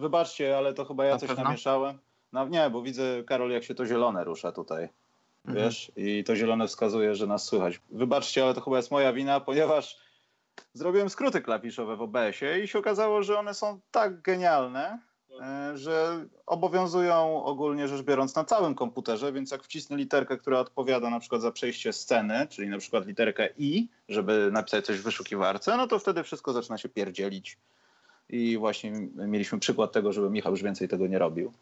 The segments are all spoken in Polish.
wybaczcie, ale to chyba ja Na coś pewno? namieszałem. No nie, bo widzę, Karol, jak się to zielone rusza tutaj. Mhm. Wiesz? I to zielone wskazuje, że nas słychać. Wybaczcie, ale to chyba jest moja wina, ponieważ zrobiłem skróty klawiszowe w OBS-ie i się okazało, że one są tak genialne, e, że obowiązują ogólnie rzecz biorąc na całym komputerze, więc jak wcisnę literkę, która odpowiada na przykład za przejście sceny, czyli na przykład literkę I, żeby napisać coś w wyszukiwarce, no to wtedy wszystko zaczyna się pierdzielić. I właśnie mieliśmy przykład tego, żeby Michał już więcej tego nie robił.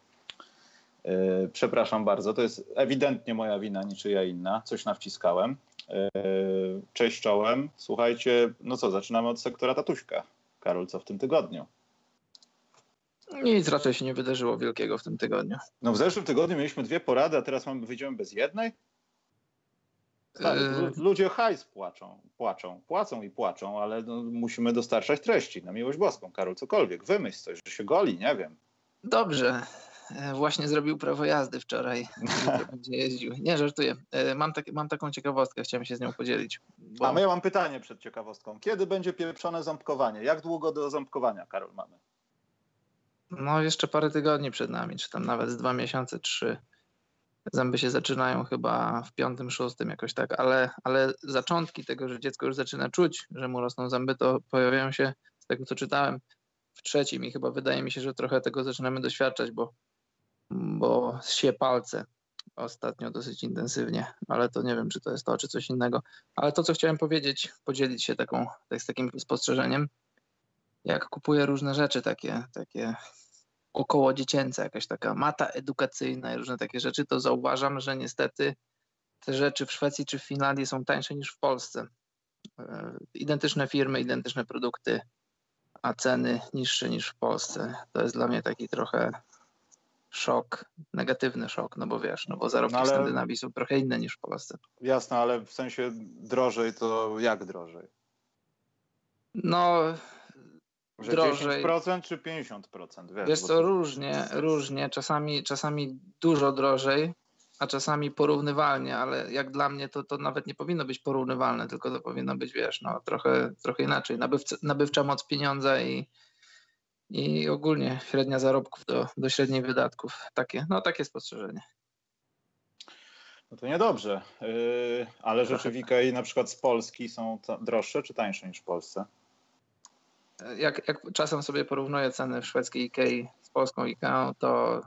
Yy, Przepraszam bardzo, to jest ewidentnie moja wina, niczyja inna. Coś nawciskałem. Yy, Cześć czołem. Słuchajcie, no co, zaczynamy od sektora tatuśka. Karol, co w tym tygodniu? Nic raczej się nie wydarzyło wielkiego w tym tygodniu. No w zeszłym tygodniu mieliśmy dwie porady, a teraz mamy, wyjdziemy bez jednej? Stary, lu- ludzie hajs płaczą, płaczą, płacą i płaczą, ale no, musimy dostarczać treści, na miłość boską. Karol, cokolwiek, wymyśl coś, że się goli, nie wiem. Dobrze. E, Właśnie zrobił prawo jazdy wczoraj. Będzie jeździł. Nie, żartuję. E, Mam, tak, mam taką ciekawostkę, chciałem się z nią podzielić. Bo... A ja mam pytanie przed ciekawostką. Kiedy będzie pieprzone ząbkowanie? Jak długo do ząbkowania, Karol, mamy? No, jeszcze parę tygodni przed nami, czy tam nawet z dwa miesiące, trzy. Zęby się zaczynają chyba w piątym, szóstym jakoś tak, ale, ale zaczątki tego, że dziecko już zaczyna czuć, że mu rosną zęby, to pojawiają się, z tego co czytałem, w trzecim i chyba wydaje mi się, że trochę tego zaczynamy doświadczać, bo, bo się palce ostatnio dosyć intensywnie, ale to nie wiem, czy to jest to, czy coś innego. Ale to, co chciałem powiedzieć, podzielić się taką, tak, z takim spostrzeżeniem, jak kupuję różne rzeczy takie, takie około dziecięce, jakaś taka mata edukacyjna i różne takie rzeczy, to zauważam, że niestety te rzeczy w Szwecji czy w Finlandii są tańsze niż w Polsce. E, Identyczne firmy, identyczne produkty, a ceny niższe niż w Polsce. To jest dla mnie taki trochę szok, negatywny szok, no bo wiesz, no bo zarobki No ale- w Skandynawii są trochę inne niż w Polsce. Jasne, ale w sensie drożej to jak drożej? No, Że Drożej. 10% czy 50%? Wiesz, Wiesz co, to- różnie, różnie. Czasami, czasami dużo drożej, a czasami porównywalnie, ale jak dla mnie to, to nawet nie powinno być porównywalne, tylko to powinno być, wiesz, no, trochę, trochę inaczej. Nabywca, nabywcza moc pieniądza i, i ogólnie średnia zarobków do, do średniej wydatków. Takie, no takie spostrzeżenie. No to niedobrze. Yy, ale rzeczy w Ikei na przykład z Polski są droższe czy tańsze niż w Polsce? Jak, jak czasem sobie porównuję ceny w szwedzkiej Ikei z polską Ikeą, to,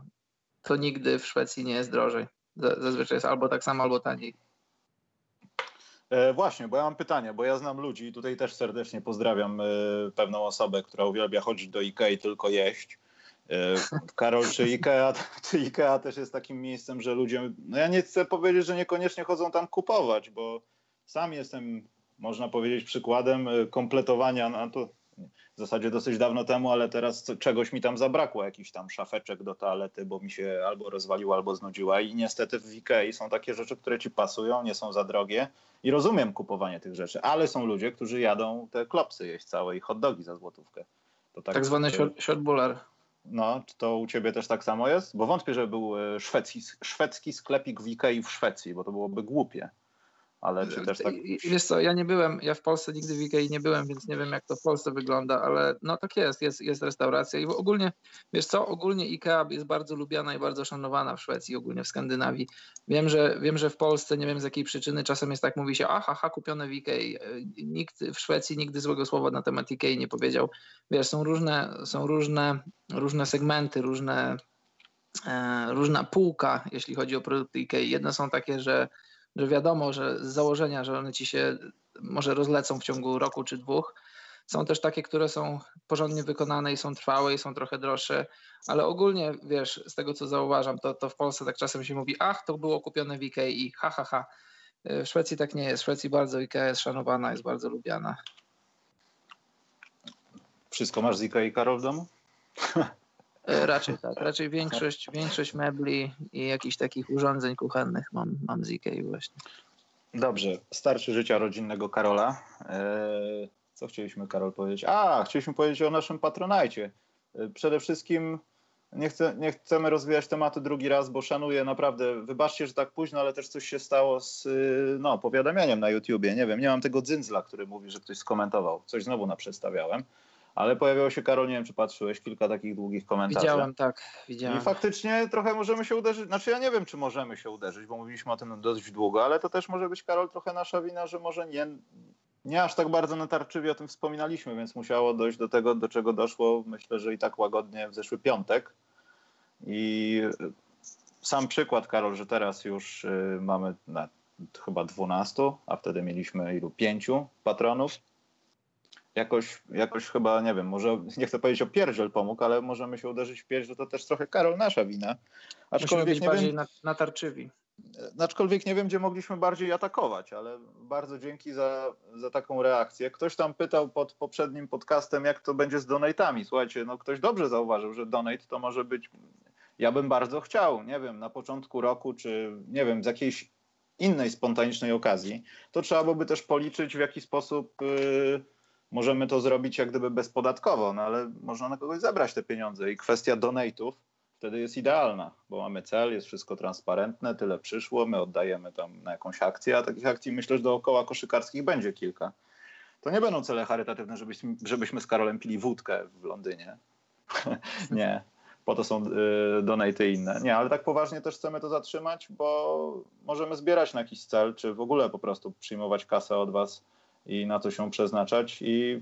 to nigdy w Szwecji nie jest drożej. Zazwyczaj jest albo tak samo, albo taniej. E, właśnie, bo ja mam pytanie, bo ja znam ludzi i tutaj też serdecznie pozdrawiam e, pewną osobę, która uwielbia chodzić do Ikei tylko jeść. E, Karol, czy Ikea, czy Ikea też jest takim miejscem, że ludzie, no ja nie chcę powiedzieć, że niekoniecznie chodzą tam kupować, bo sam jestem, można powiedzieć, przykładem kompletowania, no to w zasadzie dosyć dawno temu, ale teraz czegoś mi tam zabrakło, jakiś tam szafeczek do toalety, bo mi się albo rozwaliła, albo znudziła i niestety w Ikei są takie rzeczy, które ci pasują, nie są za drogie i rozumiem kupowanie tych rzeczy, ale są ludzie, którzy jadą te klopsy jeść całe i hot dogi za złotówkę. To Tak, zwany e, short- shortbuller. No, czy to u ciebie też tak samo jest? Bo wątpię, że był e, szwedzki, szwedzki sklepik w Ikei w Szwecji, bo to byłoby głupie. Ale czy też tak... Wiesz co, ja nie byłem, ja w Polsce nigdy w Ikei nie byłem, więc nie wiem jak to w Polsce wygląda, ale no tak jest, jest, jest restauracja i ogólnie, wiesz co, ogólnie Ikea jest bardzo lubiana i bardzo szanowana w Szwecji, ogólnie w Skandynawii. Wiem, że wiem, że w Polsce, nie wiem z jakiej przyczyny, czasem jest tak, mówi się, aha, ha, kupione w Ikei. E, Nikt w Szwecji nigdy złego słowa na temat Ikei nie powiedział. Wiesz, są różne, są różne, różne segmenty, różne, e, różna półka, jeśli chodzi o produkty Ikei. Jedne są takie, że że wiadomo, że z założenia, że one ci się może rozlecą w ciągu roku czy dwóch, Są też takie, które są porządnie wykonane i są trwałe i są trochę droższe, ale ogólnie, wiesz, z tego co zauważam, to, to w Polsce tak czasem się mówi, ach, to było kupione w Ikei, ha, ha, ha. W Szwecji tak nie jest. W Szwecji bardzo Ikea jest szanowana, jest bardzo lubiana. Wszystko masz z Ikei, Karol, w domu? E, raczej tak. Raczej większość, większość mebli i jakichś takich urządzeń kuchennych mam, mam z Ikei właśnie. Dobrze, starczy życia rodzinnego Karola. Eee, co chcieliśmy, Karol, powiedzieć? A, chcieliśmy powiedzieć o naszym patronajcie. Eee, przede wszystkim nie, chcę, nie chcemy rozwijać tematu drugi raz, bo szanuję naprawdę. Wybaczcie, że tak późno, ale też coś się stało z no, powiadamianiem na YouTubie. Nie wiem, nie mam tego dzyndzla, który mówi, że ktoś skomentował. Coś znowu naprzestawiałem. Ale pojawiło się, Karol, nie wiem, czy patrzyłeś, kilka takich długich komentarzy. Widziałem, tak, widziałem. I faktycznie trochę możemy się uderzyć, znaczy ja nie wiem, czy możemy się uderzyć, bo mówiliśmy o tym dość długo, ale to też może być, Karol, trochę nasza wina, że może nie, nie aż tak bardzo natarczywie o tym wspominaliśmy, więc musiało dojść do tego, do czego doszło, myślę, że i tak łagodnie w zeszły piątek. I sam przykład, Karol, że teraz już y, mamy na, chyba 12, a wtedy mieliśmy ilu? Pięciu patronów jakoś, jakoś chyba, nie wiem, może nie chcę powiedzieć o pierdziel pomógł, ale możemy się uderzyć w pierś, że to też trochę Karol nasza wina. Aczkolwiek być nie bardziej wiem, natarczywi. Aczkolwiek nie wiem, gdzie mogliśmy bardziej atakować, ale bardzo dzięki za, za taką reakcję. Ktoś tam pytał pod poprzednim podcastem, jak to będzie z donatami. Słuchajcie, no ktoś dobrze zauważył, że donate to może być, ja bym bardzo chciał, nie wiem, na początku roku, czy nie wiem, z jakiejś innej spontanicznej okazji, to trzeba byłoby też policzyć, w jaki sposób... Yy, możemy to zrobić jak gdyby bezpodatkowo, no ale można na kogoś zabrać te pieniądze i kwestia donate'ów wtedy jest idealna, bo mamy cel, jest wszystko transparentne, tyle przyszło, my oddajemy tam na jakąś akcję, a takich akcji myślę, że dookoła koszykarskich będzie kilka. To nie będą cele charytatywne, żebyśmy, żebyśmy z Karolem pili wódkę w Londynie. nie, po to są y, donaty inne. Nie, ale tak poważnie też chcemy to zatrzymać, bo możemy zbierać na jakiś cel, czy w ogóle po prostu przyjmować kasę od was i na to się przeznaczać i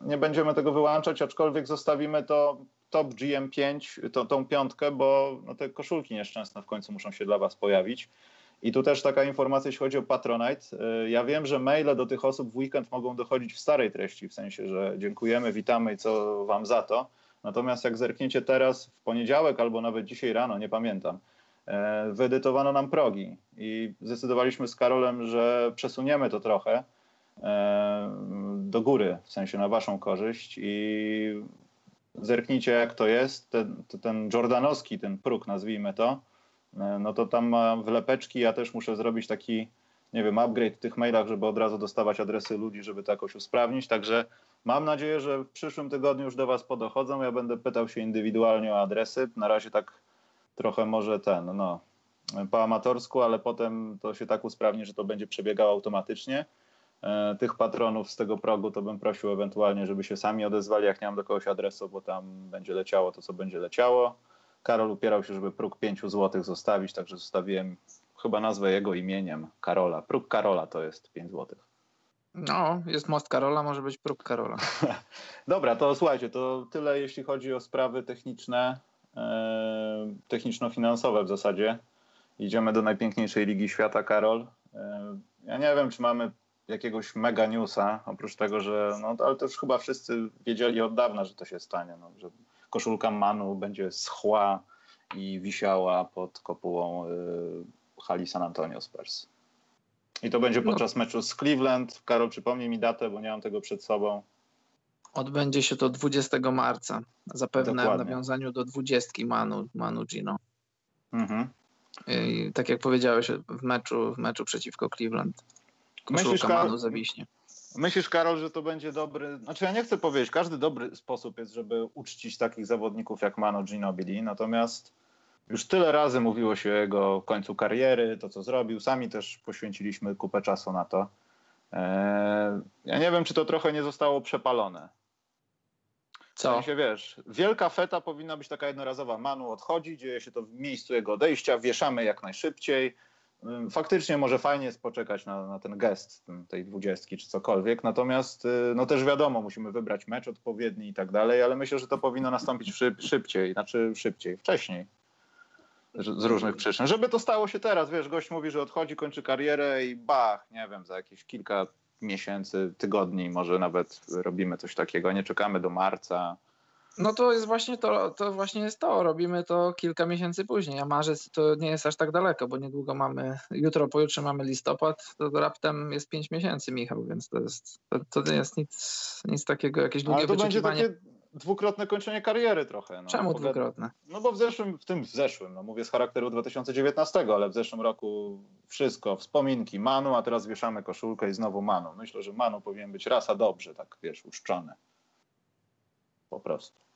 nie będziemy tego wyłączać, aczkolwiek zostawimy to top GM5, to, tą piątkę, bo no, te koszulki nieszczęsne w końcu muszą się dla Was pojawić. I tu też taka informacja, jeśli chodzi o Patronite. Y, ja wiem, że maile do tych osób w weekend mogą dochodzić w starej treści, w sensie, że dziękujemy, witamy i co Wam za to. Natomiast jak zerkniecie teraz w poniedziałek albo nawet dzisiaj rano, nie pamiętam, e, wyedytowano nam progi i zdecydowaliśmy z Karolem, że przesuniemy to trochę do góry, w sensie na waszą korzyść i zerknijcie jak to jest, ten, ten jordanowski, ten próg nazwijmy to, e, no to tam ma wlepeczki, ja też muszę zrobić taki, nie wiem, upgrade w tych mailach, żeby od razu dostawać adresy ludzi, żeby to jakoś usprawnić, także mam nadzieję, że w przyszłym tygodniu już do was podochodzą, ja będę pytał się indywidualnie o adresy, na razie tak trochę może ten, no, po amatorsku, ale potem to się tak usprawni, że to będzie przebiegało automatycznie. E, tych patronów z tego progu, to bym prosił ewentualnie, żeby się sami odezwali, jak nie mam do kogoś adresu, bo tam będzie leciało to, co będzie leciało. Karol upierał się, żeby próg 5 zł zostawić, także zostawiłem chyba nazwę jego imieniem, Karola. Próg Karola to jest 5 zł. No, jest most Karola, może być próg Karola. Dobra, to słuchajcie, to tyle jeśli chodzi o sprawy techniczne, e, techniczno-finansowe w zasadzie. Idziemy do najpiękniejszej ligi świata, Karol. E, ja nie wiem, czy mamy jakiegoś mega newsa, oprócz tego, że, no ale to już chyba wszyscy wiedzieli od dawna, że to się stanie, no, że koszulka Manu będzie schła i wisiała pod kopułą y, hali San Antonio Spurs. I to będzie no. podczas no. meczu z Cleveland. Karol, przypomnij mi datę, bo nie mam tego przed sobą. Odbędzie się to 20 marca. Zapewne Dokładnie. w nawiązaniu do 20 Manu, Manu Gino. Mhm. I, tak jak powiedziałeś w meczu, w meczu przeciwko Cleveland. Myślisz, Karol, zawiśnie. Myślisz, Karol, że to będzie dobry. Znaczy, ja nie chcę powiedzieć, każdy dobry sposób jest, żeby uczcić takich zawodników jak Manu Ginobili, natomiast już tyle razy mówiło się o jego końcu kariery, to co zrobił. Sami też poświęciliśmy kupę czasu na to. Eee, ja nie wiem, czy to trochę nie zostało przepalone. Co? W sensie, wiesz, wielka feta powinna być taka jednorazowa. Manu odchodzi, dzieje się to w miejscu jego odejścia, wieszamy jak najszybciej faktycznie może fajnie jest poczekać na, na ten gest tej dwudziestki czy cokolwiek, natomiast y, no też wiadomo, musimy wybrać mecz odpowiedni i tak dalej, ale myślę, że to powinno nastąpić szyb, szybciej, znaczy szybciej, wcześniej z różnych przyczyn. Żeby to stało się teraz, wiesz, gość mówi, że odchodzi, kończy karierę i bach, nie wiem, za jakieś kilka miesięcy, tygodni, może nawet robimy coś takiego. Nie czekamy do marca. No to jest właśnie to, to właśnie jest to. Robimy to kilka miesięcy później, a marzec to nie jest aż tak daleko, bo niedługo mamy, jutro, pojutrze mamy listopad, to raptem jest pięć miesięcy, Michał, więc to jest, to, to nie jest nic, nic takiego, jakieś długie Ale to będzie takie dwukrotne kończenie kariery trochę. No. Czemu dwukrotne? No bo w zeszłym, w tym w zeszłym, no mówię z charakteru 2019, ale w zeszłym roku wszystko, wspominki, Manu, a teraz wieszamy koszulkę i znowu Manu. Myślę, że Manu powinien być raz, a dobrze, tak wiesz, uszczony. Po prostu.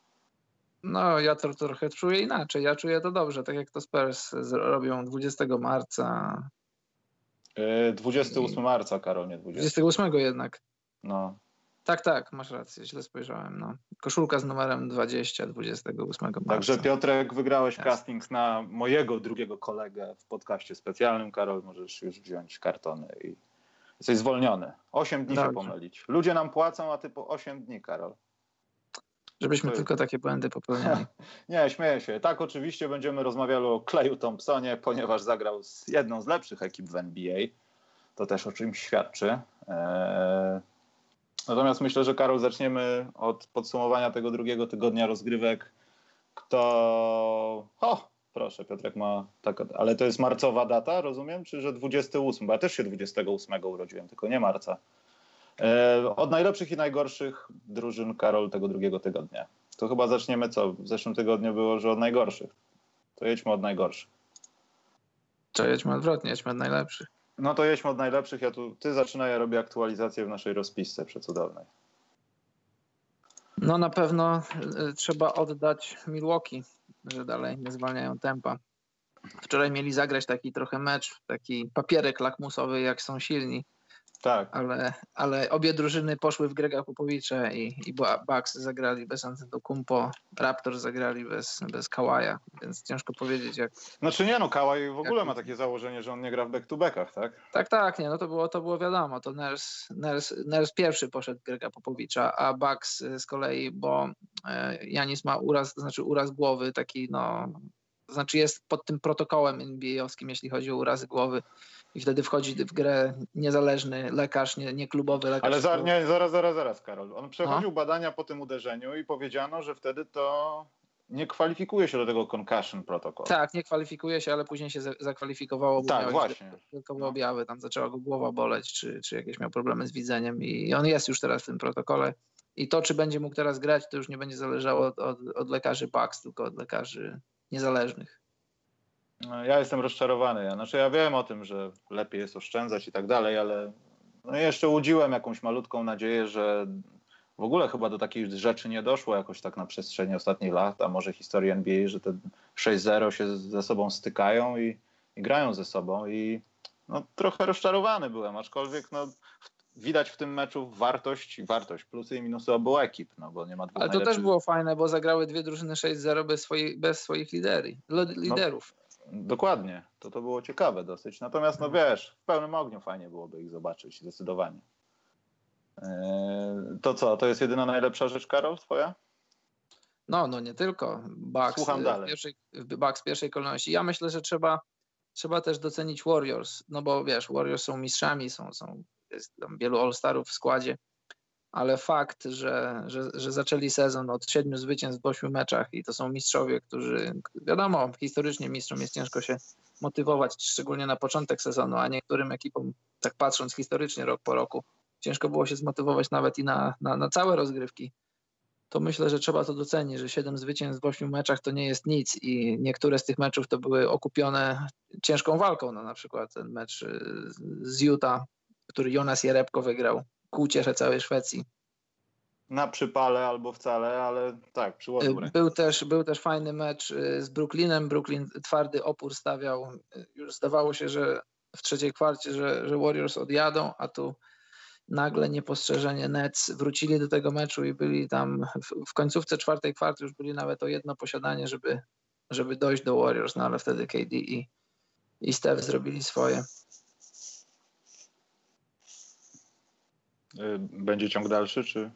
No, ja to trochę czuję inaczej. Ja czuję to dobrze, tak jak to Spurs robią 20 marca, Yy, 28 marca, Karol, nie 20. 28 jednak. No. Tak, tak, masz rację, źle spojrzałem. No. Koszulka z numerem 20, 28 marca. Także Piotrek, wygrałeś Jasne. casting na mojego drugiego kolegę w podcaście specjalnym. Karol, możesz już wziąć kartony i jesteś zwolniony. 8 dni się Dobrze. pomylić. Ludzie nam płacą, a ty po 8 dni, Karol. Żebyśmy To- tylko takie błędy popełniali. Nie, śmieję się. Tak, oczywiście będziemy rozmawiali o Kleju Thompsonie, ponieważ zagrał z jedną z lepszych ekip w NBA. To też o czymś świadczy. Eee, Natomiast myślę, że Karol zaczniemy od podsumowania tego drugiego tygodnia rozgrywek. Kto. O, proszę, Piotrek ma tak, ale to jest marcowa data, rozumiem? Czy że 28? Bo ja też się 28 urodziłem, tylko nie marca. Eee, Od najlepszych i najgorszych drużyn Karol tego drugiego tygodnia. To chyba zaczniemy co? W zeszłym tygodniu było, że od najgorszych. To jedźmy od najgorszych. Trzeba jedźmy odwrotnie, jedźmy od najlepszych. No to jedźmy od najlepszych. Ja tu, ty zaczynaj, ja robię aktualizację w naszej rozpisce przecudownej. No na pewno y, trzeba oddać Milwaukee, że dalej nie zwalniają tempa. Wczoraj mieli zagrać taki trochę mecz, taki papierek lakmusowy, jak są silni, Tak. ale, ale obie drużyny poszły w Grega Popowicza i, i Bucks zagrali bez Antetokounmpo, Raptors zagrali bez, bez Kawaja, więc ciężko powiedzieć jak... Znaczy nie no, Kałaj w ogóle Jak- ma takie założenie, że on nie gra w back-to-backach, tak? Tak, tak, nie, no to było, to było wiadomo, to Ners, Ners, Ners pierwszy poszedł w Grega Popowicza, a Bucks y, z kolei, bo e, Janis ma uraz, to znaczy uraz głowy, taki no, to znaczy jest pod tym protokołem NBA-owskim, jeśli chodzi o urazy głowy i wtedy wchodzi w grę niezależny lekarz, nie, nie klubowy lekarz. Ale za, nie, zaraz, zaraz, zaraz, Karol. On przechodził No. badania po tym uderzeniu i powiedziano, że wtedy to nie kwalifikuje się do tego concussion protocol. Tak, nie kwalifikuje się, ale później się za- zakwalifikowało, bo Tak, właśnie. dodatkowe No. objawy, tam zaczęła go głowa boleć, czy, czy jakieś miał problemy z widzeniem i on jest już teraz w tym protokole. I to, czy będzie mógł teraz grać, to już nie będzie zależało od, od, od lekarzy Bucks, tylko od lekarzy niezależnych. No, Ja jestem rozczarowany. Ja, znaczy ja wiem o tym, że lepiej jest oszczędzać i tak dalej, ale no jeszcze łudziłem jakąś malutką nadzieję, że w ogóle chyba do takich rzeczy nie doszło jakoś tak na przestrzeni ostatnich lat, a może historii NBA, że te 6-0 się ze sobą stykają i, i grają ze sobą i no, trochę rozczarowany byłem, aczkolwiek no, widać w tym meczu wartość, wartość, plusy i minusy obu ekip, no bo nie ma dwóch Ale to też było fajne, bo zagrały dwie drużyny 6-0 bez, swoich bez swoich lideri, No. li- liderów. Dokładnie, to to było ciekawe dosyć. Natomiast, no wiesz, w pełnym ogniu fajnie byłoby ich zobaczyć, zdecydowanie. Eee, To co, to jest jedyna najlepsza rzecz, Karol, twoja? No, no nie tylko. Bucks, Słucham y, dalej. W pierwszej, Bucks w pierwszej kolejności. Ja myślę, że trzeba, trzeba też docenić Warriors, no bo wiesz, Warriors są mistrzami, są, są jest tam wielu All-Starów w składzie, ale fakt, że, że, że zaczęli sezon od siedmiu zwycięstw w ośmiu meczach i to są mistrzowie, którzy, wiadomo, historycznie mistrzom jest ciężko się motywować, szczególnie na początek sezonu, a niektórym ekipom, tak patrząc historycznie rok po roku, ciężko było się zmotywować nawet i na, na, na całe rozgrywki. To myślę, że trzeba to docenić, że 7 zwycięstw w 8 meczach to nie jest nic i niektóre z tych meczów to były okupione ciężką walką, no na przykład ten mecz z Utah, który Jonas Jerebko wygrał ku uciesze całej Szwecji. Na przypale albo wcale, ale tak, przyłożył rękę. Był też, był też fajny mecz y, z Brooklynem, Brooklyn twardy opór stawiał, już zdawało się, że w trzeciej kwarcie, że, że Warriors odjadą, a tu nagle niepostrzeżenie Nets wrócili do tego meczu i byli tam w, w końcówce czwartej kwarty już byli nawet o jedno posiadanie, żeby, żeby dojść do Warriors, no ale wtedy KD i, i Steph zrobili swoje. Będzie ciąg dalszy, czy...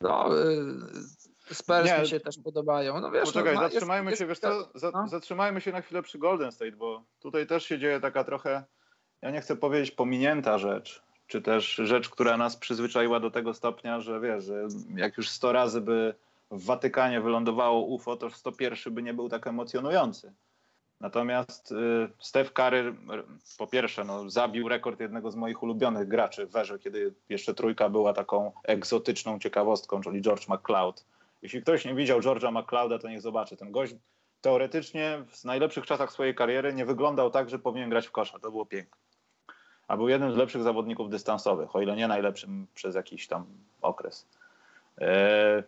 No, y, Spurs Nie, mi się też podobają. No wiesz, Poczekaj, no, ma- jest- zatrzymajmy jest się, wiesz kilka- co, za, no. zatrzymajmy się na chwilę przy Golden State, bo tutaj też się dzieje taka trochę, ja nie chcę powiedzieć pominięta rzecz, czy też rzecz, która nas przyzwyczaiła do tego stopnia, że wiesz, że jak już 100 razy by w Watykanie wylądowało UFO, to 101 by nie był tak emocjonujący. Natomiast y, Steph Curry po pierwsze no, zabił rekord jednego z moich ulubionych graczy w Werze, kiedy jeszcze trójka była taką egzotyczną ciekawostką, czyli George McCloud. Jeśli ktoś nie widział George'a McClouda, to niech zobaczy. Ten gość teoretycznie w najlepszych czasach swojej kariery nie wyglądał tak, że powinien grać w kosza. To było piękne. A był jednym z lepszych zawodników dystansowych, o ile nie najlepszym przez jakiś tam okres. Eee,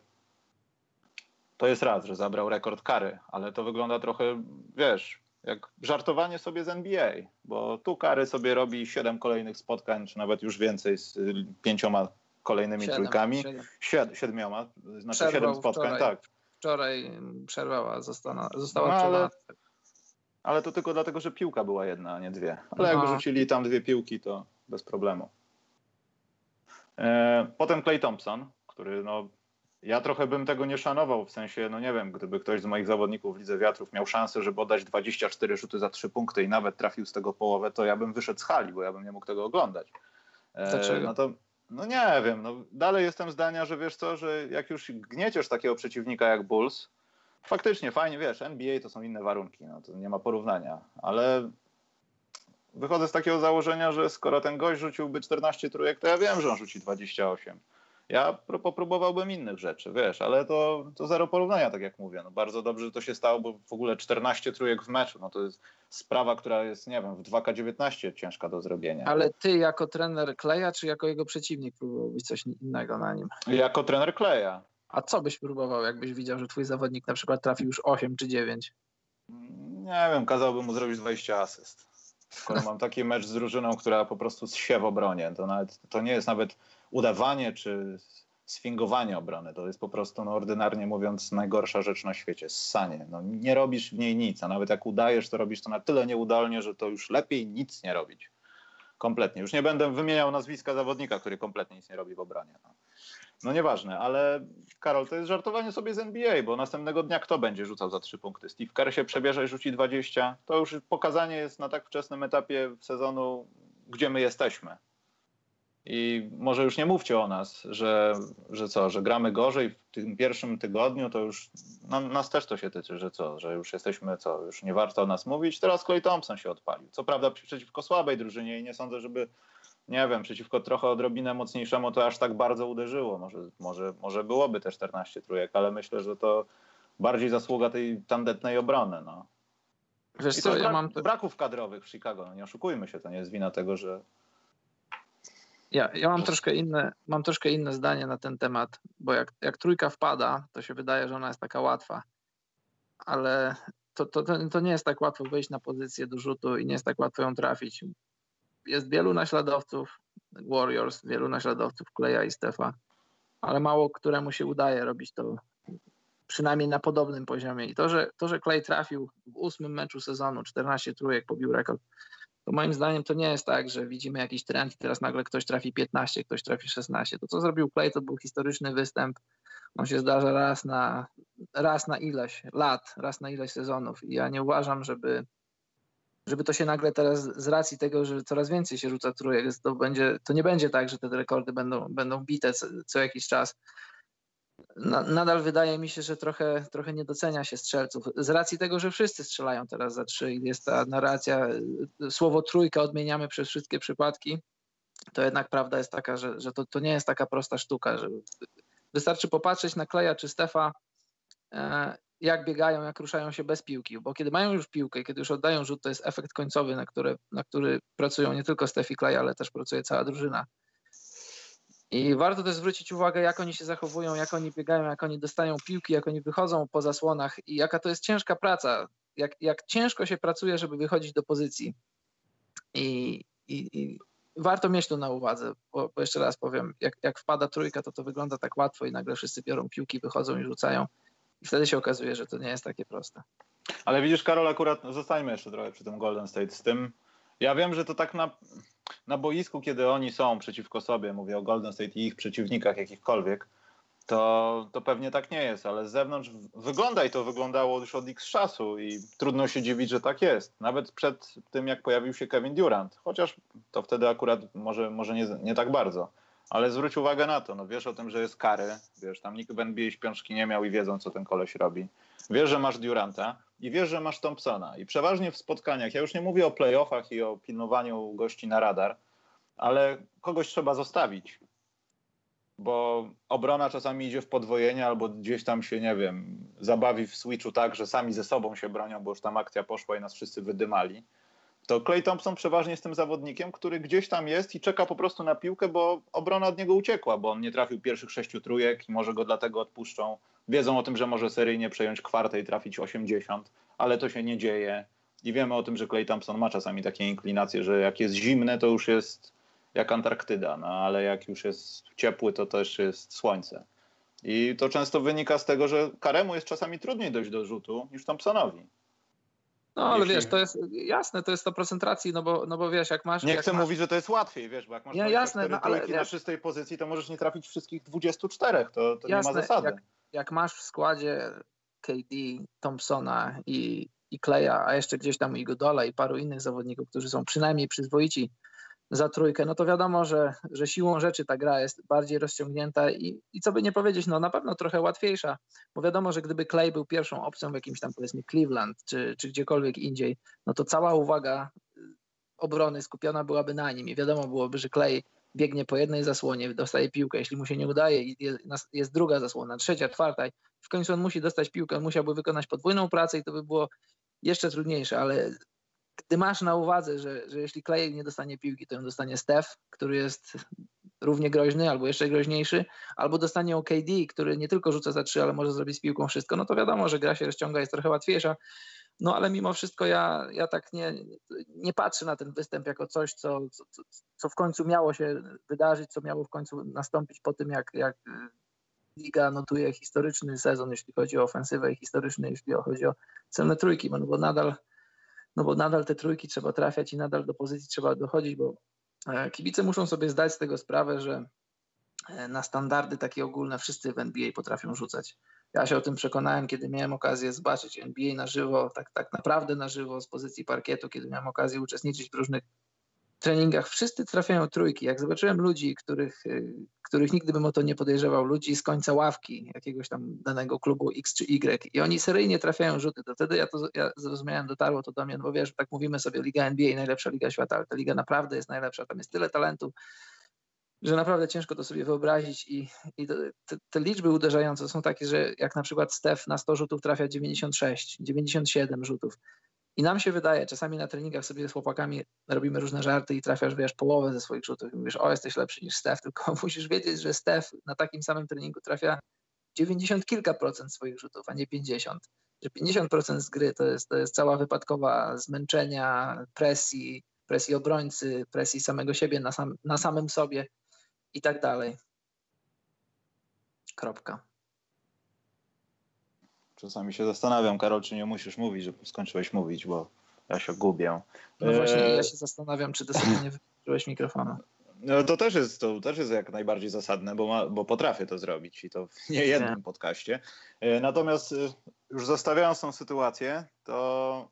to jest raz, że zabrał rekord kary, ale to wygląda trochę, wiesz, jak żartowanie sobie z NBA, bo tu kary sobie robi siedem kolejnych spotkań, czy nawet już więcej z pięcioma kolejnymi siedem, trójkami. Siedem. siedmioma, znaczy Przerwał siedem spotkań, wczoraj, tak. Wczoraj przerwała, została, została no, ale, ale to tylko dlatego, że piłka była jedna, a nie dwie. Ale no. jak rzucili tam dwie piłki, to bez problemu. E, potem Clay Thompson, który no, ja trochę bym tego nie szanował, w sensie, no nie wiem, gdyby ktoś z moich zawodników w Lidze Wiatrów miał szansę, żeby oddać 24 rzuty za 3 punkty i nawet trafił z tego połowę, to ja bym wyszedł z hali, bo ja bym nie mógł tego oglądać. E, Dlaczego? No to, no nie wiem, no dalej jestem zdania, że wiesz co, że jak już gnieciesz takiego przeciwnika jak Bulls, faktycznie fajnie, wiesz, NBA to są inne warunki, no to nie ma porównania, ale wychodzę z takiego założenia, że skoro ten gość rzuciłby 14 trójek, to ja wiem, że on rzuci 28. Ja popróbowałbym innych rzeczy, wiesz, ale to, to zero porównania, tak jak mówię. No bardzo dobrze, że to się stało, bo w ogóle 14 trójek w meczu, no to jest sprawa, która jest, nie wiem, w 2K19 ciężka do zrobienia. Ale ty jako trener Kleja, czy jako jego przeciwnik próbowałbyś coś innego na nim? Jako trener Kleja. A co byś próbował, jakbyś widział, że twój zawodnik na przykład trafił już 8 czy 9? Nie wiem, kazałbym mu zrobić 20 asyst. Skoro mam taki mecz z drużyną, która po prostu się w obronie, to nawet to nie jest nawet udawanie czy sfingowanie obrony. To jest po prostu, no, ordynarnie mówiąc, najgorsza rzecz na świecie. Ssanie. No, nie robisz w niej nic, a nawet jak udajesz, to robisz to na tyle nieudolnie, że to już lepiej nic nie robić. Kompletnie. Już nie będę wymieniał nazwiska zawodnika, który kompletnie nic nie robi w obronie. No, no nieważne, ale Karol, to jest żartowanie sobie z NBA, bo następnego dnia kto będzie rzucał za trzy punkty? Steve Kerr się przebierze i rzuci 20. To już pokazanie jest na tak wczesnym etapie sezonu, gdzie my jesteśmy. I może już nie mówcie o nas, że, że co, że gramy gorzej w tym pierwszym tygodniu, to już no, nas też to się tyczy, że co, że już jesteśmy, co, już nie warto o nas mówić. Teraz Clay Thompson się odpalił. Co prawda przeciwko słabej drużynie i nie sądzę, żeby, nie wiem, przeciwko trochę odrobinę mocniejszemu to aż tak bardzo uderzyło. Może, może, może byłoby te 14 trójek, ale myślę, że to bardziej zasługa tej tandetnej obrony. No. Wiesz I co, ja mam... braków kadrowych w Chicago, no nie oszukujmy się, to nie jest wina tego, że ja, ja mam, troszkę inne, mam troszkę inne zdanie na ten temat, bo jak, jak trójka wpada, to się wydaje, że ona jest taka łatwa, ale to, to, to, to nie jest tak łatwo wejść na pozycję do rzutu i nie jest tak łatwo ją trafić. Jest wielu naśladowców Warriors, wielu naśladowców Kleja i Stefa, ale mało któremu się udaje robić to przynajmniej na podobnym poziomie. I to, że, to, że Clay trafił w ósmym meczu sezonu 14 trójek, pobił rekord, to moim zdaniem to nie jest tak, że widzimy jakiś trend i teraz nagle ktoś trafi 15, ktoś trafi 16. To, co zrobił Clay, to był historyczny występ. On się zdarza raz na, raz na ileś lat, raz na ileś sezonów. I ja nie uważam, żeby, żeby to się nagle teraz z racji tego, że coraz więcej się rzuca trójek, to, będzie, to nie będzie tak, że te rekordy będą, będą bite co, co jakiś czas na, nadal wydaje mi się, że trochę, trochę nie docenia się strzelców. Z racji tego, że wszyscy strzelają teraz za trzy i jest ta narracja, słowo trójka odmieniamy przez wszystkie przypadki, to jednak prawda jest taka, że, że to, to nie jest taka prosta sztuka. Że wystarczy popatrzeć na Kleja czy Stefa, e, jak biegają, jak ruszają się bez piłki, bo kiedy mają już piłkę, kiedy już oddają rzut, to jest efekt końcowy, na, który, na który pracują nie tylko Stef i Klej, ale też pracuje cała drużyna. I warto też zwrócić uwagę, jak oni się zachowują, jak oni biegają, jak oni dostają piłki, jak oni wychodzą po zasłonach i jaka to jest ciężka praca, jak, jak ciężko się pracuje, żeby wychodzić do pozycji. I, i, i warto mieć to na uwadze, bo, bo, jeszcze raz powiem, jak, jak wpada trójka, to to wygląda tak łatwo i nagle wszyscy biorą piłki, wychodzą i rzucają. I wtedy się okazuje, że to nie jest takie proste. Ale widzisz, Karol, akurat zostańmy jeszcze trochę przy tym Golden State. Z tym, ja wiem, że to tak na, na boisku, kiedy oni są przeciwko sobie, mówię o Golden State i ich przeciwnikach jakichkolwiek, to, to pewnie tak nie jest, ale z zewnątrz wygląda i to wyglądało już od X czasu i trudno się dziwić, że tak jest. Nawet przed tym, jak pojawił się Kevin Durant, chociaż to wtedy akurat może, może nie, nie tak bardzo. Ale zwróć uwagę na to, no wiesz o tym, że jest kary, wiesz, tam nikt w NBA śpiączki nie miał i wiedzą, co ten koleś robi. Wiesz, że masz Duranta i wiesz, że masz Thompsona. I przeważnie w spotkaniach, ja już nie mówię o playoffach i o pilnowaniu gości na radar, ale kogoś trzeba zostawić bo obrona czasami idzie w podwojenie albo gdzieś tam się, nie wiem, zabawi w switchu tak, że sami ze sobą się bronią, bo już tam akcja poszła i nas wszyscy wydymali. To Clay Thompson przeważnie jest tym zawodnikiem, który gdzieś tam jest i czeka po prostu na piłkę, bo obrona od niego uciekła, bo on nie trafił pierwszych sześciu trójek i może go dlatego odpuszczą. Wiedzą o tym, że może seryjnie przejąć kwartę i trafić 80, ale to się nie dzieje. I wiemy o tym, że Clay Thompson ma czasami takie inklinacje, że jak jest zimne, to już jest jak Antarktyda, no ale jak już jest ciepły, to też jest słońce. I to często wynika z tego, że Karemu jest czasami trudniej dojść do rzutu niż Thompsonowi. No ale Jeśli... wiesz, to jest jasne, to jest 100% racji, no bo, no bo wiesz, jak masz... Nie jak chcę masz... mówić, że to jest łatwiej, wiesz, bo jak masz ja, jasne, no, ale, na czystej pozycji, to możesz nie trafić wszystkich 24, to, to jasne, nie ma zasady. Jak, jak masz w składzie KD, Thompsona i, i Kleja, a jeszcze gdzieś tam i Godola i paru innych zawodników, którzy są przynajmniej przyzwoici za trójkę, no to wiadomo, że, że siłą rzeczy ta gra jest bardziej rozciągnięta i, i co by nie powiedzieć, no na pewno trochę łatwiejsza, bo wiadomo, że gdyby Clay był pierwszą opcją w jakimś tam powiedzmy Cleveland czy, czy gdziekolwiek indziej, no to cała uwaga obrony skupiona byłaby na nim i wiadomo byłoby, że Clay biegnie po jednej zasłonie, dostaje piłkę, jeśli mu się nie udaje jest, jest druga zasłona, trzecia, czwarta w końcu on musi dostać piłkę, musiałby wykonać podwójną pracę i to by było jeszcze trudniejsze, ale gdy masz na uwadze, że, że jeśli Clay nie dostanie piłki, to ją dostanie Steph, który jest równie groźny albo jeszcze groźniejszy, albo dostanie OKD, który nie tylko rzuca za trzy, ale może zrobić z piłką wszystko, no to wiadomo, że gra się rozciąga, jest trochę łatwiejsza. No ale mimo wszystko ja, ja tak nie, nie patrzę na ten występ jako coś, co, co, co w końcu miało się wydarzyć, co miało w końcu nastąpić po tym, jak, jak liga notuje historyczny sezon, jeśli chodzi o ofensywę i historyczny, jeśli chodzi o celne trójki, no bo nadal no bo nadal te trójki trzeba trafiać i nadal do pozycji trzeba dochodzić, bo e, kibice muszą sobie zdać z tego sprawę, że e, na standardy takie ogólne wszyscy w NBA potrafią rzucać. Ja się o tym przekonałem, kiedy miałem okazję zobaczyć NBA na żywo, tak, tak naprawdę na żywo z pozycji parkietu, kiedy miałem okazję uczestniczyć w różnych treningach wszyscy trafiają trójki. Jak zobaczyłem ludzi, których, y, których nigdy bym o to nie podejrzewał, ludzi z końca ławki jakiegoś tam danego klubu X czy Y i oni seryjnie trafiają rzuty, to wtedy ja to ja zrozumiałem, dotarło to do mnie, no bo wiesz, tak mówimy sobie Liga NBA, najlepsza liga świata, ale ta liga naprawdę jest najlepsza, tam jest tyle talentu, że naprawdę ciężko to sobie wyobrazić i, i te, te, liczby uderzające są takie, że jak na przykład Steph na 100 rzutów trafia 96, 97 rzutów, i nam się wydaje, czasami na treningach sobie z chłopakami robimy różne żarty i trafiasz, wiesz, połowę ze swoich rzutów i mówisz, o, jesteś lepszy niż Steph, tylko musisz wiedzieć, że Steph na takim samym treningu trafia 90 kilka procent swoich rzutów, a nie 50. Że 50% z gry to jest, to jest cała wypadkowa zmęczenia, presji, presji obrońcy, presji samego siebie na, sam, na samym sobie i tak dalej. Kropka. Czasami się zastanawiam, Karol, czy nie musisz mówić, że skończyłeś mówić, bo ja się gubię. No właśnie, e... ja się zastanawiam, czy ty sobie nie wyłączyłeś mikrofonu. No to też jest, to też jest jak najbardziej zasadne, bo, ma, bo potrafię to zrobić i to w niejednym nie. podcaście. E, natomiast e, już zostawiając tą sytuację, to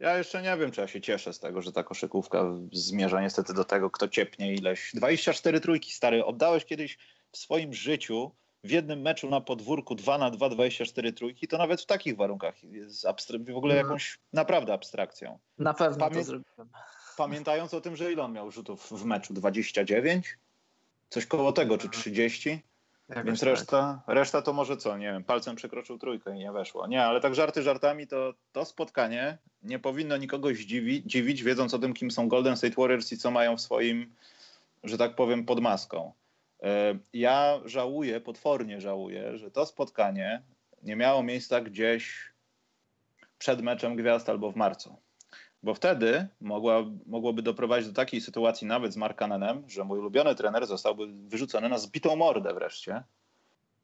ja jeszcze nie wiem, czy ja się cieszę z tego, że ta koszykówka zmierza niestety do tego, kto ciepnie ileś. 24 trójki, stary, oddałeś kiedyś w swoim życiu w jednym meczu na podwórku 2 na 2 24 trójki, to nawet w takich warunkach jest w ogóle mhm. jakąś naprawdę abstrakcją. Na pewno Pamię to zrobiłem. Pamiętając o tym, że ile on miał rzutów w meczu? 29? Coś koło tego, czy 30? Jakoś Więc tak. reszta, reszta to może co, nie wiem, palcem przekroczył trójkę i nie weszło. Nie, ale tak żarty żartami, to to spotkanie nie powinno nikogo zdziwić, dziwić, wiedząc o tym, kim są Golden State Warriors i co mają w swoim, że tak powiem, pod maską. E, ja żałuję, potwornie żałuję, że to spotkanie nie miało miejsca gdzieś przed meczem gwiazd albo w marcu. Bo wtedy mogła, mogłoby doprowadzić do takiej sytuacji nawet z Markanenem, że mój ulubiony trener zostałby wyrzucony na zbitą mordę wreszcie.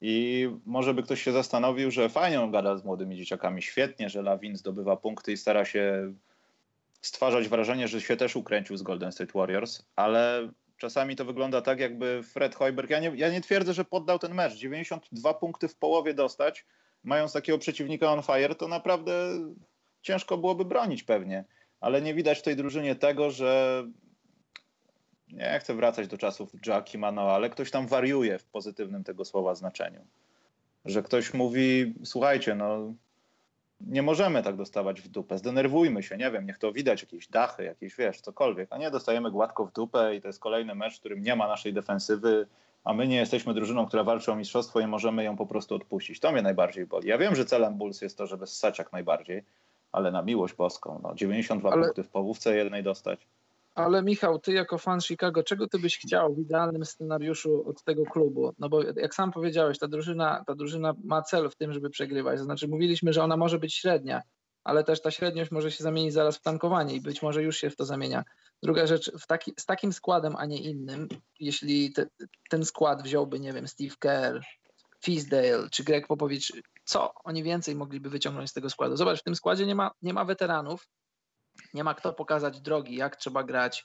I może by ktoś się zastanowił, że fajnie on gada z młodymi dzieciakami, świetnie, że Lawin zdobywa punkty i stara się stwarzać wrażenie, że się też ukręcił z Golden State Warriors, ale Czasami to wygląda tak, jakby Fred Hoiberg, ja nie, ja nie twierdzę, że poddał ten mecz, 92 punkty w połowie dostać, mając takiego przeciwnika on fire, to naprawdę ciężko byłoby bronić pewnie, ale nie widać w tej drużynie tego, że nie chcę wracać do czasów Jackie Mano, ale ktoś tam wariuje w pozytywnym tego słowa znaczeniu. Że ktoś mówi, słuchajcie, no nie możemy tak dostawać w dupę, zdenerwujmy się, nie wiem, niech to widać, jakieś dachy, jakieś, wiesz, cokolwiek, a nie dostajemy gładko w dupę i to jest kolejny mecz, w którym nie ma naszej defensywy, a my nie jesteśmy drużyną, która walczy o mistrzostwo i możemy ją po prostu odpuścić. To mnie najbardziej boli. Ja wiem, że celem Bulls jest to, żeby ssać jak najbardziej, ale na miłość boską, no 92 ale... punkty w połówce jednej dostać. Ale Michał, ty jako fan Chicago, czego ty byś chciał w idealnym scenariuszu od tego klubu? No bo jak sam powiedziałeś, ta drużyna, ta drużyna ma cel w tym, żeby przegrywać. To znaczy mówiliśmy, że ona może być średnia, ale też ta średniość może się zamienić zaraz w tankowanie i być może już się w to zamienia. Druga rzecz, taki, z takim składem, a nie innym, jeśli te, ten skład wziąłby, nie wiem, Steve Kerr, Fisdale czy Greg Popowicz, co oni więcej mogliby wyciągnąć z tego składu? Zobacz, w tym składzie nie ma, nie ma weteranów, nie ma kto pokazać drogi, jak trzeba grać,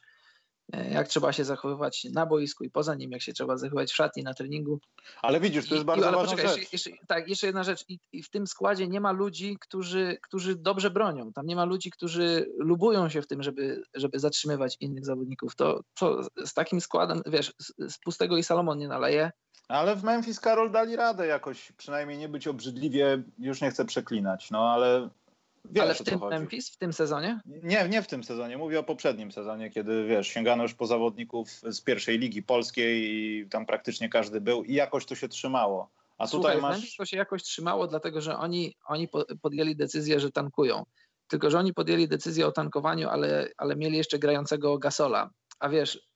jak trzeba się zachowywać na boisku i poza nim, jak się trzeba zachowywać w szatni, na treningu. Ale widzisz, to jest I, bardzo ale ważna poczekaj, rzecz. Jeszcze, jeszcze, tak, jeszcze jedna rzecz. I, I, w tym składzie nie ma ludzi, którzy, którzy dobrze bronią. Tam nie ma ludzi, którzy lubują się w tym, żeby, żeby zatrzymywać innych zawodników. To, to z takim składem, wiesz, z, z pustego i Salomon nie naleje. Ale w Memphis Karol dali radę jakoś, przynajmniej nie być obrzydliwie, już nie chcę przeklinać, no ale Wiesz, Ale w tym Memphis, w tym sezonie? Nie, nie w tym sezonie. Mówię o poprzednim sezonie, kiedy wiesz, sięgano już po zawodników z pierwszej ligi polskiej i tam praktycznie każdy był i jakoś to się trzymało. A Słuchaj, tutaj masz... To się jakoś trzymało, dlatego że oni, oni podjęli decyzję, że tankują. Tylko, że oni podjęli decyzję o tankowaniu, ale, ale mieli jeszcze grającego Gasola. A wiesz,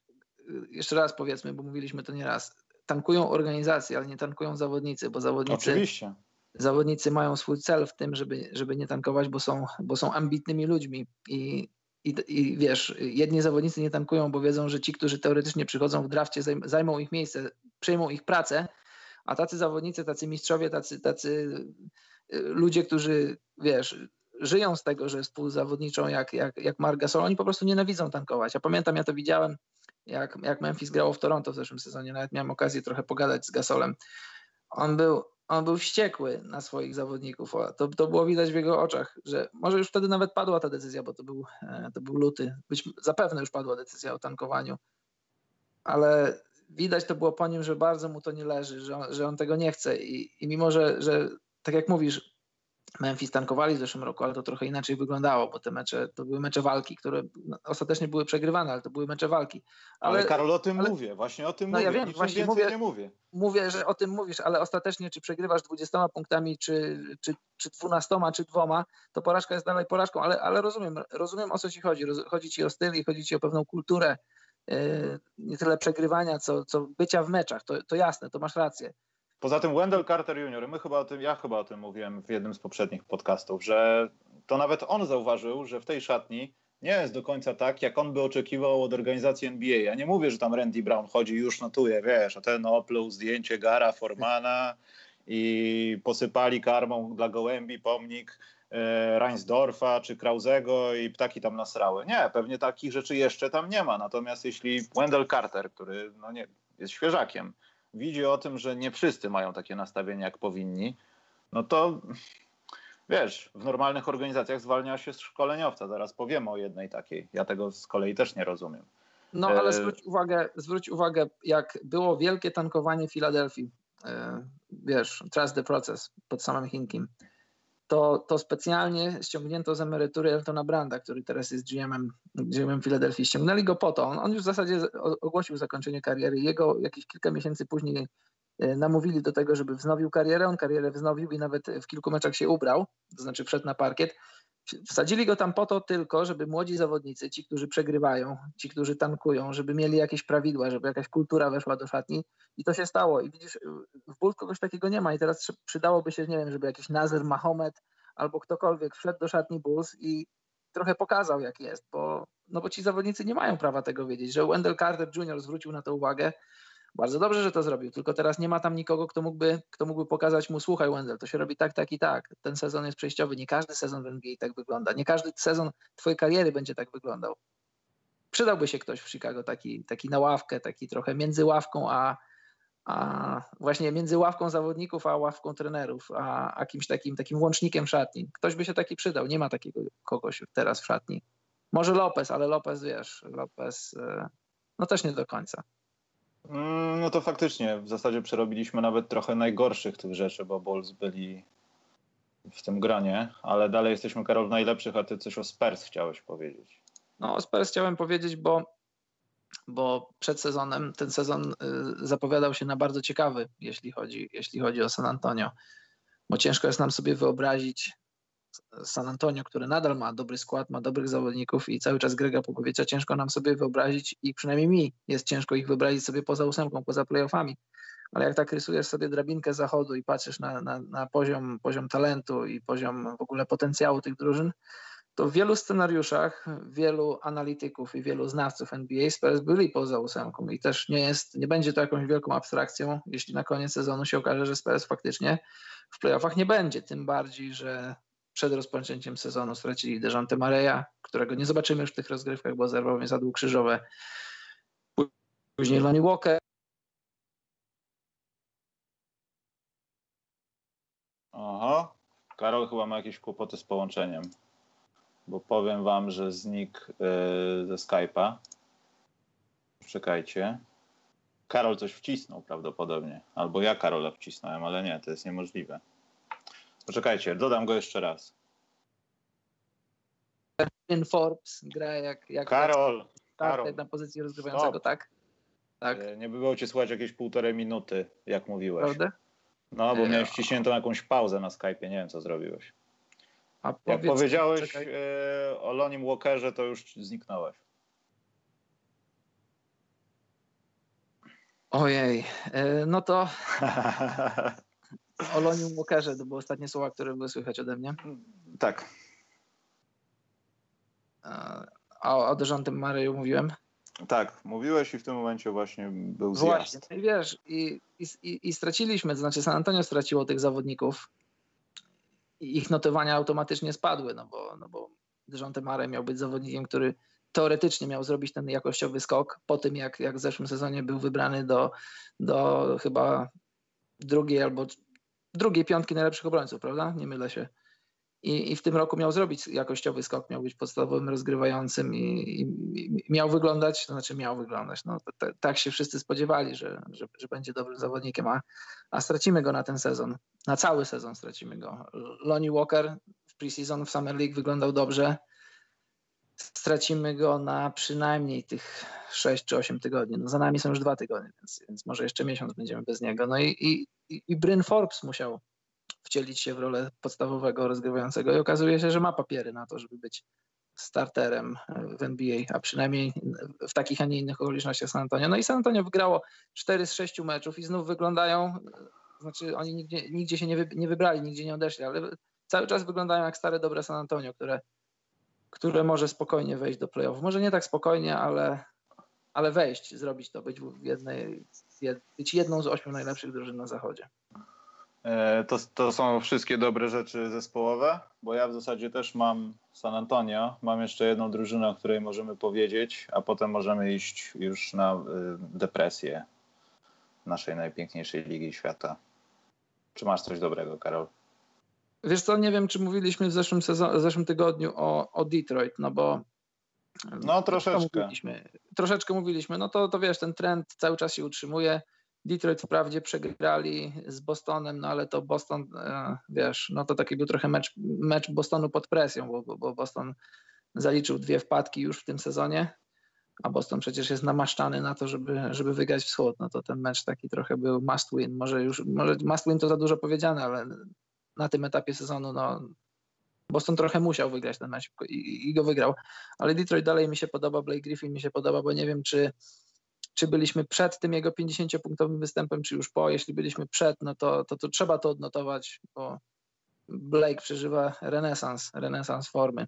jeszcze raz powiedzmy, bo mówiliśmy to nieraz, tankują organizacje, ale nie tankują zawodnicy, bo zawodnicy... Oczywiście zawodnicy mają swój cel w tym, żeby, żeby nie tankować, bo są, bo są ambitnymi ludźmi i, i, i wiesz, jedni zawodnicy nie tankują, bo wiedzą, że ci, którzy teoretycznie przychodzą w drafcie, zajmą ich miejsce, przejmą ich pracę, a tacy zawodnicy, tacy mistrzowie, tacy, tacy y, ludzie, którzy, wiesz, żyją z tego, że współzawodniczą jak, jak, jak Mark Gasol, oni po prostu nienawidzą tankować. Ja pamiętam, ja to widziałem, jak, jak Memphis grało w Toronto w zeszłym sezonie, nawet miałem okazję trochę pogadać z Gasolem. On był, on był wściekły na swoich zawodników. To, to było widać w jego oczach, że może już wtedy nawet padła ta decyzja, bo to był, e, to był luty. Być, zapewne już padła decyzja o tankowaniu, ale widać to było po nim, że bardzo mu to nie leży, że on, że on tego nie chce. I, i mimo, że, że tak jak mówisz, Memphis tankowali w zeszłym roku, ale to trochę inaczej wyglądało, bo te mecze to były mecze walki, które no, ostatecznie były przegrywane, ale to były mecze walki. Ale, ale Karol, o tym ale, mówię, właśnie o tym no mówię. Ja wiem, właśnie mówię, nie mówię. Mówię, że o tym mówisz, ale ostatecznie czy przegrywasz 20 punktami, czy, czy, czy 12, czy dwoma, to porażka jest dalej porażką, ale, ale rozumiem, rozumiem o co ci chodzi. Chodzi ci o styl i chodzi ci o pewną kulturę, yy, nie tyle przegrywania, co, co bycia w meczach. To, to jasne, to masz rację. Poza tym Wendell Carter Jr., my chyba o tym, ja chyba o tym mówiłem w jednym z poprzednich podcastów, że to nawet on zauważył, że w tej szatni nie jest do końca tak, jak on by oczekiwał od organizacji NBA. Ja nie mówię, że tam Randy Brown chodzi już notuje, wiesz, a ten opluł zdjęcie Gara Formana i posypali karmą dla gołębi pomnik e, Reinsdorfa czy Krauzego i ptaki tam nasrały. Nie, pewnie takich rzeczy jeszcze tam nie ma. Natomiast jeśli Wendell Carter, który no nie, jest świeżakiem, widzi o tym, że nie wszyscy mają takie nastawienie, jak powinni, no to wiesz, w normalnych organizacjach zwalnia się szkoleniowca. Zaraz powiemy o jednej takiej. Ja tego z kolei też nie rozumiem. No ale e, zwróć uwagę, zwróć uwagę jak było wielkie tankowanie Filadelfii, e, wiesz, trust the process pod samym Hinkiem to, to specjalnie ściągnięto z emerytury Eltona Branda, który teraz jest GM-em, GM-em Filadelfii. Ściągnęli go po to. On, on już w zasadzie ogłosił zakończenie kariery. Jego jakieś kilka miesięcy później e, namówili do tego, żeby wznowił karierę. On karierę wznowił i nawet w kilku meczach się ubrał, to znaczy wszedł na parkiet. Wsadzili go tam po to tylko, żeby młodzi zawodnicy, ci, którzy przegrywają, ci, którzy tankują, żeby mieli jakieś prawidła, żeby jakaś kultura weszła do szatni. I to się stało. I widzisz, w Bulls kogoś takiego nie ma. I teraz przydałoby się, nie wiem, żeby jakiś Nazir Mahomet albo ktokolwiek wszedł do szatni Bulls i trochę pokazał, jak jest, bo, no bo ci zawodnicy nie mają prawa tego wiedzieć, że Wendell Carter Jr. zwrócił na to uwagę bardzo dobrze, że to zrobił, tylko teraz nie ma tam nikogo, kto mógłby, kto mógłby pokazać mu, słuchaj Wendell, to się robi tak, tak i tak. Ten sezon jest przejściowy, nie każdy sezon w NBA tak wygląda, nie każdy sezon twojej kariery będzie tak wyglądał. przydałby się ktoś w Chicago, taki, taki na ławkę, taki trochę między ławką, a, a właśnie między ławką zawodników, a ławką trenerów, a, a kimś takim, takim łącznikiem szatni. Ktoś by się taki przydał. Nie ma takiego kogoś teraz w szatni. Może Lopez, ale Lopez, wiesz, Lopez e, no też nie do końca. Mm, no to faktycznie, w zasadzie przerobiliśmy nawet trochę najgorszych tych rzeczy, bo Bulls byli w tym gronie, ale dalej jesteśmy, Karol, najlepszych, a ty coś o Spurs chciałeś powiedzieć. No o Spurs chciałem powiedzieć, bo, bo przed sezonem, ten sezon y, zapowiadał się na bardzo ciekawy, jeśli chodzi, jeśli chodzi o San Antonio, bo ciężko jest nam sobie wyobrazić San Antonio, które nadal ma dobry skład, ma dobrych zawodników i cały czas Grega Popowiecza, ciężko nam sobie wyobrazić i przynajmniej mi jest ciężko ich wyobrazić sobie poza ósemką, poza playoffami. Ale jak tak rysujesz sobie drabinkę zachodu i patrzysz na, na, na poziom, poziom talentu i poziom w ogóle potencjału tych drużyn, to w wielu scenariuszach wielu analityków i wielu znawców NBA Spurs byli poza ósemką i też nie jest, nie będzie to jakąś wielką abstrakcją, jeśli na koniec sezonu się okaże, że Spurs faktycznie w playoffach nie będzie, tym bardziej, że przed rozpoczęciem sezonu stracili Dejante Mareja, którego nie zobaczymy już w tych rozgrywkach, bo zerwał mnie zadług krzyżowe. Później Lonnie Walker. Aha, Karol chyba ma jakieś kłopoty z połączeniem, bo powiem wam, że znikł yy, ze Skype'a. Czekajcie. Karol coś wcisnął prawdopodobnie, albo ja Karola wcisnąłem, ale nie, to jest niemożliwe. Poczekajcie, dodam go jeszcze raz. In Forbes gra jak, jak Karol, Karol. na pozycji rozgrywającego, Stop. tak? Tak. E, nie by było cię słuchać jakieś półtorej minuty, jak mówiłeś. Prawda? No, bo miałeś wciśniętą jakąś pauzę na Skype'ie, nie wiem co zrobiłeś. A jak powiedziałeś e, o Lonim Walkerze, to już zniknąłeś. Ojej, e, no to O Loniu Walkerze to były ostatnie słowa, które były słychać ode mnie. Tak. A o Dejontem Mareju mówiłem? Tak, mówiłeś i w tym momencie właśnie był zjazd. Właśnie, no i wiesz, i, i, i straciliśmy, to znaczy San Antonio straciło tych zawodników i ich notowania automatycznie spadły, no bo, no bo Dejonte Mare miał być zawodnikiem, który teoretycznie miał zrobić ten jakościowy skok po tym, jak, jak w zeszłym sezonie był wybrany do, do chyba drugiej albo drugiej piątki najlepszych obrońców, prawda? Nie mylę się. I, I, w tym roku miał zrobić jakościowy skok, miał być podstawowym rozgrywającym i, i, i miał wyglądać, to znaczy miał wyglądać. No, tak się wszyscy spodziewali, że, że, że, będzie dobrym zawodnikiem, a, a stracimy go na ten sezon. Na cały sezon stracimy go. Lonnie Walker w preseason w Summer League wyglądał dobrze stracimy go na przynajmniej tych 6 czy 8 tygodni. No za nami są już dwa tygodnie, więc, więc może jeszcze miesiąc będziemy bez niego. No i, i, i Bryn Forbes musiał wcielić się w rolę podstawowego rozgrywającego i okazuje się, że ma papiery na to, żeby być starterem w NBA, a przynajmniej w takich, a nie innych okolicznościach San Antonio. No i San Antonio wygrało 4 z 6 meczów i znów wyglądają, znaczy oni nigdzie, nigdzie się nie, wy, nie wybrali, nigdzie nie odeszli, ale cały czas wyglądają jak stare, dobre San Antonio, które które może spokojnie wejść do playoff. Może nie tak spokojnie, ale, ale wejść, zrobić to, być, w jednej, być jedną z ośmiu najlepszych drużyn na zachodzie. E, to, to są wszystkie dobre rzeczy zespołowe, bo ja w zasadzie też mam San Antonio. Mam jeszcze jedną drużynę, o której możemy powiedzieć, a potem możemy iść już na y, depresję naszej najpiękniejszej ligi świata. Czy masz coś dobrego, Karol? Wiesz co, nie wiem, czy mówiliśmy w zeszłym, sezon, w zeszłym tygodniu o, o Detroit, no bo no troszeczkę. Mówiliśmy, troszeczkę mówiliśmy, no to, to wiesz, ten trend cały czas się utrzymuje. Detroit wprawdzie przegrali z Bostonem, no ale to Boston, e, wiesz, no to taki był trochę mecz, mecz Bostonu pod presją, bo, bo Boston zaliczył dwie wpadki już w tym sezonie, a Boston przecież jest namaszczany na to, żeby, żeby wygrać wschód. No to ten mecz taki trochę był must win. Może już, może must win to za dużo powiedziane, ale na tym etapie sezonu, no, Boston trochę musiał wygrać ten mecz i, i, go wygrał, ale Detroit dalej mi się podoba, Blake Griffin mi się podoba, bo nie wiem, czy, czy byliśmy przed tym jego 50-punktowym występem, czy już po. Jeśli byliśmy przed, no to, to, to trzeba to odnotować, bo Blake przeżywa renesans, renesans formy.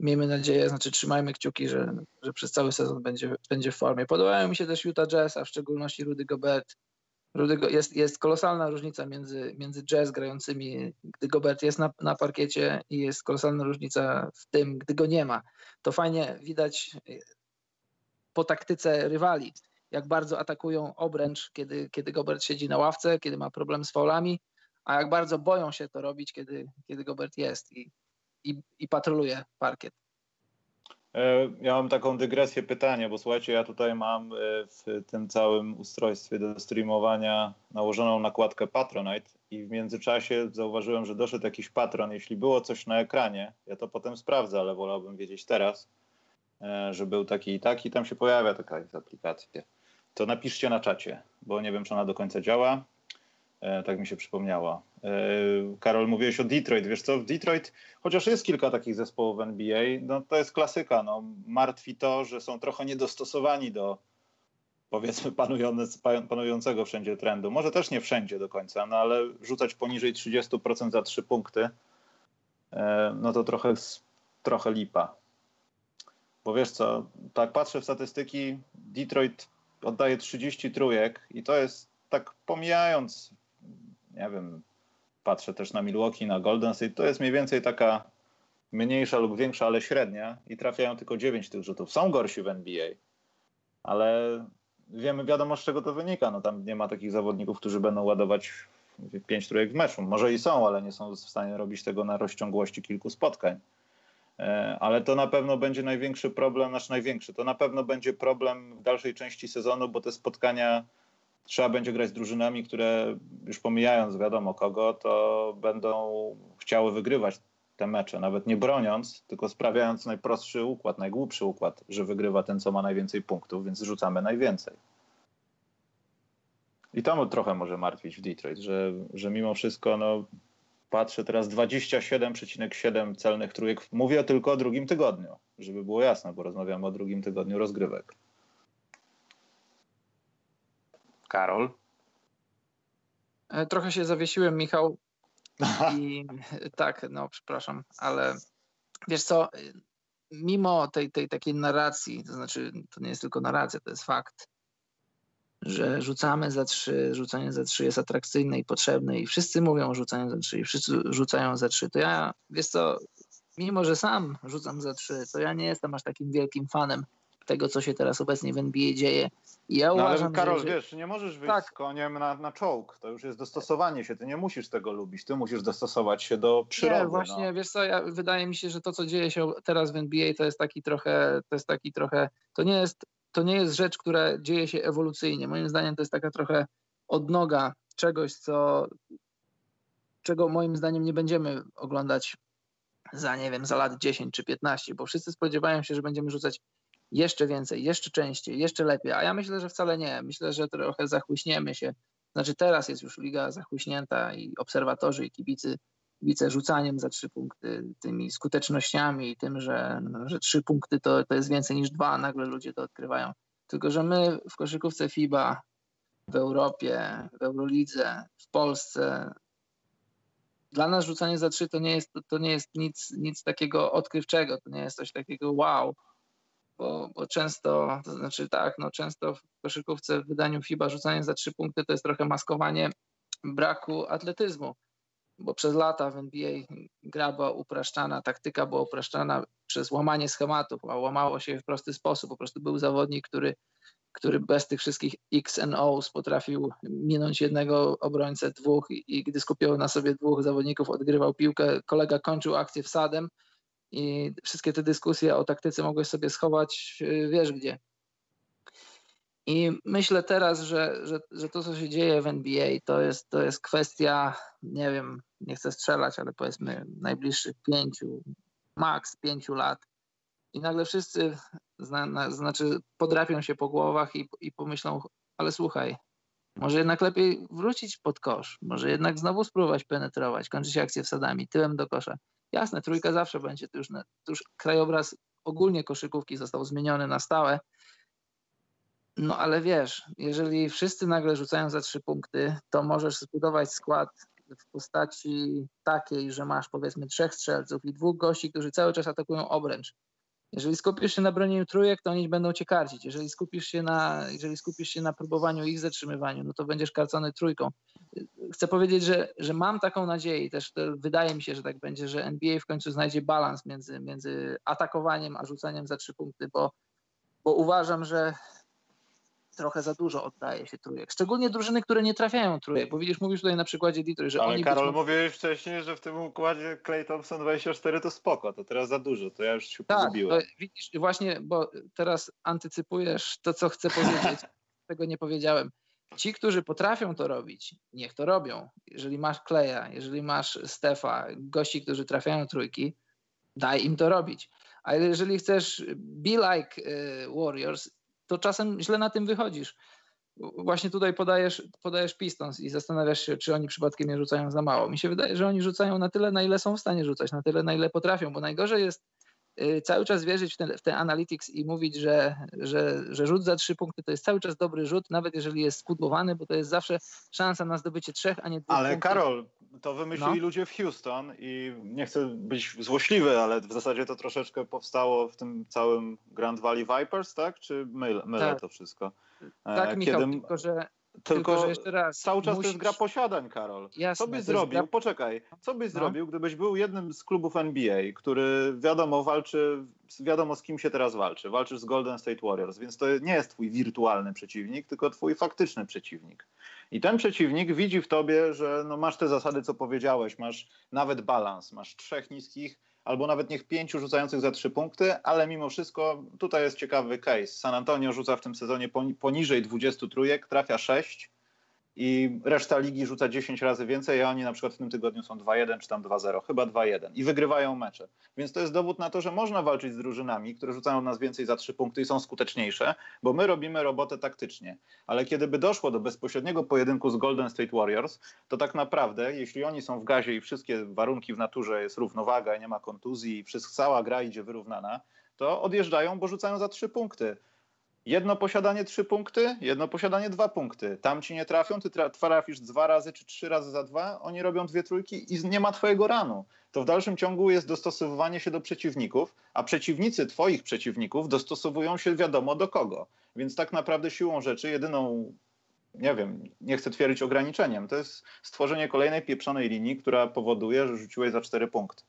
Miejmy nadzieję, znaczy trzymajmy kciuki, że, że przez cały sezon będzie, będzie w formie. Podobają mi się też Utah Jazz, a w szczególności Rudy Gobert, Jest, jest kolosalna różnica między, między jazz grającymi, gdy Gobert jest na, na parkiecie i jest kolosalna różnica w tym, gdy go nie ma. To fajnie widać po taktyce rywali, jak bardzo atakują obręcz, kiedy, kiedy Gobert siedzi na ławce, kiedy ma problem z faulami, a jak bardzo boją się to robić, kiedy, kiedy Gobert jest i, i, i patroluje parkiet. E, ja mam taką dygresję pytanie, bo słuchajcie, ja tutaj mam e, w tym całym ustrojstwie do streamowania nałożoną nakładkę Patronite i w międzyczasie zauważyłem, że doszedł jakiś patron. Jeśli było coś na ekranie, ja to potem sprawdzę, ale wolałbym wiedzieć teraz, e, że był taki i taki. Tam się pojawia taka aplikacja. To napiszcie na czacie, bo nie wiem, czy ona do końca działa. E, tak mi się przypomniało. E, Karol, mówiłeś o Detroit. Wiesz co, w Detroit, chociaż jest kilka takich zespołów NBA, no to jest klasyka. No, martwi to, że są trochę niedostosowani do powiedzmy panującego wszędzie trendu. Może też nie wszędzie do końca, no ale rzucać poniżej 30% za trzy punkty, e, no to trochę, trochę lipa. Bo wiesz co, tak patrzę w statystyki, Detroit oddaje 30 trójek i to jest tak pomijając nie wiem, patrzę też na Milwaukee, na Golden State, to jest mniej więcej taka mniejsza lub większa, ale średnia i trafiają tylko 9 tych rzutów. Są gorsi w NBA, ale wiemy, wiadomo z czego to wynika. No tam nie ma takich zawodników, którzy będą ładować 5 trójek w meczu. Może i są, ale nie są w stanie robić tego na rozciągłości kilku spotkań. E, ale to na pewno będzie największy problem, nasz największy. To na pewno będzie problem w dalszej części sezonu, bo te spotkania trzeba będzie grać z drużynami, które już pomijając wiadomo kogo, to będą chciały wygrywać te mecze, nawet nie broniąc, tylko sprawiając najprostszy układ, najgłupszy układ, że wygrywa ten, co ma najwięcej punktów, więc rzucamy najwięcej. I to trochę może martwić w Detroit, że, że mimo wszystko, no, patrzę teraz 27,7 celnych trójek. Mówię tylko o drugim tygodniu, żeby było jasne, bo rozmawiamy o drugim tygodniu rozgrywek. Karol? E, trochę się zawiesiłem, Michał. I tak, no przepraszam, ale wiesz co, mimo tej, tej takiej narracji, to znaczy to nie jest tylko narracja, to jest fakt, że rzucamy za trzy, rzucanie za trzy jest atrakcyjne i potrzebne i wszyscy mówią o rzucaniu za trzy i wszyscy rzucają za trzy, to ja, wiesz co, mimo że sam rzucam za trzy, to ja nie jestem aż takim wielkim fanem tego, co się teraz obecnie w NBA dzieje. Ja no, uważam, ale Karol, że... wiesz, nie możesz wyjść tak. z koniem na, na czołg. To już jest dostosowanie się. Ty nie musisz tego lubić. Ty musisz dostosować się do przyrody. Nie, właśnie, no. wiesz co, ja, wydaje mi się, że to, co dzieje się teraz w NBA, to jest taki trochę, to jest taki trochę, to nie jest, to nie jest rzecz, która dzieje się ewolucyjnie. Moim zdaniem to jest taka trochę odnoga czegoś, co, czego moim zdaniem nie będziemy oglądać za, nie wiem, za lat 10 czy 15, bo wszyscy spodziewają się, że będziemy rzucać jeszcze więcej, jeszcze częściej, jeszcze lepiej. A ja myślę, że wcale nie. Myślę, że trochę zachłyśniemy się. Znaczy teraz jest już liga zachłyśnięta i obserwatorzy i kibicy, kibice rzucaniem za trzy punkty, tymi skutecznościami i tym, że, no, że trzy punkty to, to jest więcej niż dwa, nagle ludzie to odkrywają. Tylko, że my w koszykówce FIBA, w Europie, w Eurolidze, w Polsce, dla nas rzucanie za trzy to nie jest, to nie jest nic, nic takiego odkrywczego, to nie jest coś takiego wow bo, bo często, to znaczy tak, no często w koszykówce w wydaniu FIBA rzucanie za trzy punkty to jest trochę maskowanie braku atletyzmu, bo przez lata w NBA gra była upraszczana, taktyka była upraszczana przez łamanie schematów, a łamało się w prosty sposób. Po prostu był zawodnik, który, który bez tych wszystkich X and O's potrafił minąć jednego obrońcę, dwóch i, i gdy skupiał na sobie dwóch zawodników, odgrywał piłkę, kolega kończył akcję wsadem, i wszystkie te dyskusje o taktyce mogłeś sobie schować y, wiesz gdzie. I myślę teraz, że, że, że to, co się dzieje w NBA, to jest, to jest kwestia, nie wiem, nie chcę strzelać, ale powiedzmy najbliższych pięciu, maks pięciu lat. I nagle wszyscy, zna, znaczy, podrapią się po głowach i, i pomyślą, ale słuchaj, może jednak lepiej wrócić pod kosz, może jednak znowu spróbować penetrować, kończyć akcję wsadami, tyłem do kosza. Jasne, trójka zawsze będzie, to już, to już krajobraz ogólnie koszykówki został zmieniony na stałe. No ale wiesz, jeżeli wszyscy nagle rzucają za trzy punkty, to możesz zbudować skład w postaci takiej, że masz powiedzmy trzech strzelców i dwóch gości, którzy cały czas atakują obręcz. Jeżeli skupisz się na bronieniu trójek, to oni będą cię karcić. Jeżeli skupisz się na, jeżeli skupisz się na próbowaniu ich zatrzymywaniu, no to będziesz karcony trójką. Chcę powiedzieć, że, że mam taką nadzieję i też wydaje mi się, że tak będzie, że NBA w końcu znajdzie balans między, między atakowaniem a rzucaniem za trzy punkty, bo bo uważam, że trochę za dużo oddaje się trójek. Szczególnie drużyny, które nie trafiają trójek, bo widzisz, mówisz tutaj na przykładzie Detroit, że Ale oni... Karol, być... mówiłeś wcześniej, że w tym układzie Clay Thompson 24 to spoko, to teraz za dużo, to ja już się tak, pogubiłem. To widzisz, właśnie, bo teraz antycypujesz to, co chcę powiedzieć. Tego nie powiedziałem. Ci, którzy potrafią to robić, niech to robią. Jeżeli masz Kleja, jeżeli masz Stefa, gości, którzy trafiają trójki, daj im to robić. A jeżeli chcesz be like y, Warriors, to czasem źle na tym wychodzisz. Właśnie tutaj podajesz, podajesz Pistons i zastanawiasz się, czy oni przypadkiem nie rzucają za mało. Mi się wydaje, że oni rzucają na tyle, na ile są w stanie rzucać, na tyle, na ile potrafią, bo najgorzej jest cały czas wierzyć w ten, w ten analytics i mówić, że, że, że rzut za trzy punkty to jest cały czas dobry rzut, nawet jeżeli jest spudłowany, bo to jest zawsze szansa na zdobycie trzech, a nie dwóch Ale punktów. Karol, to wymyślili No. ludzie w Houston i nie chcę być złośliwy, ale w zasadzie to troszeczkę powstało w tym całym Grand Valley Vipers, tak? Czy mylę, mylę Tak. to wszystko? Tak, E, Michał, kiedy- tylko że, tylko tylko, że jeszcze raz. cały czas to jest musisz- gra posiadań, Karol. Jasne, Co byś zrobił, gra- poczekaj, co byś No. zrobił, gdybyś był jednym z klubów NBA, który wiadomo walczy, wiadomo z kim się teraz walczy. Walczysz z Golden State Warriors, więc to nie jest twój wirtualny przeciwnik, tylko twój faktyczny przeciwnik. I ten przeciwnik widzi w tobie, że no masz te zasady, co powiedziałeś, masz nawet balans, masz trzech niskich, albo nawet niech pięciu rzucających za trzy punkty, ale mimo wszystko tutaj jest ciekawy case. San Antonio rzuca w tym sezonie poni- poniżej 20 trójek, trafia 6 i reszta ligi rzuca 10 razy więcej, a oni na przykład w tym tygodniu są 2-1 czy tam 2-0, chyba 2-1 i wygrywają mecze. Więc to jest dowód na to, że można walczyć z drużynami, które rzucają od nas więcej za 3 punkty i są skuteczniejsze, bo my robimy robotę taktycznie. Ale kiedy by doszło do bezpośredniego pojedynku z Golden State Warriors, to tak naprawdę, jeśli oni są w gazie i wszystkie warunki w naturze jest równowaga, nie ma kontuzji i cała gra idzie wyrównana, to odjeżdżają, bo rzucają za 3 punkty. Jedno posiadanie trzy punkty, jedno posiadanie dwa punkty. Tam ci nie trafią, ty tra- trafisz dwa razy czy trzy razy za dwa, oni robią dwie trójki i nie ma twojego ranu. To w dalszym ciągu jest dostosowywanie się do przeciwników, a przeciwnicy twoich przeciwników dostosowują się wiadomo do kogo. Więc tak naprawdę siłą rzeczy jedyną, nie wiem, nie chcę twierdzić ograniczeniem, to jest stworzenie kolejnej pieprzonej linii, która powoduje, że rzuciłeś za cztery punkty.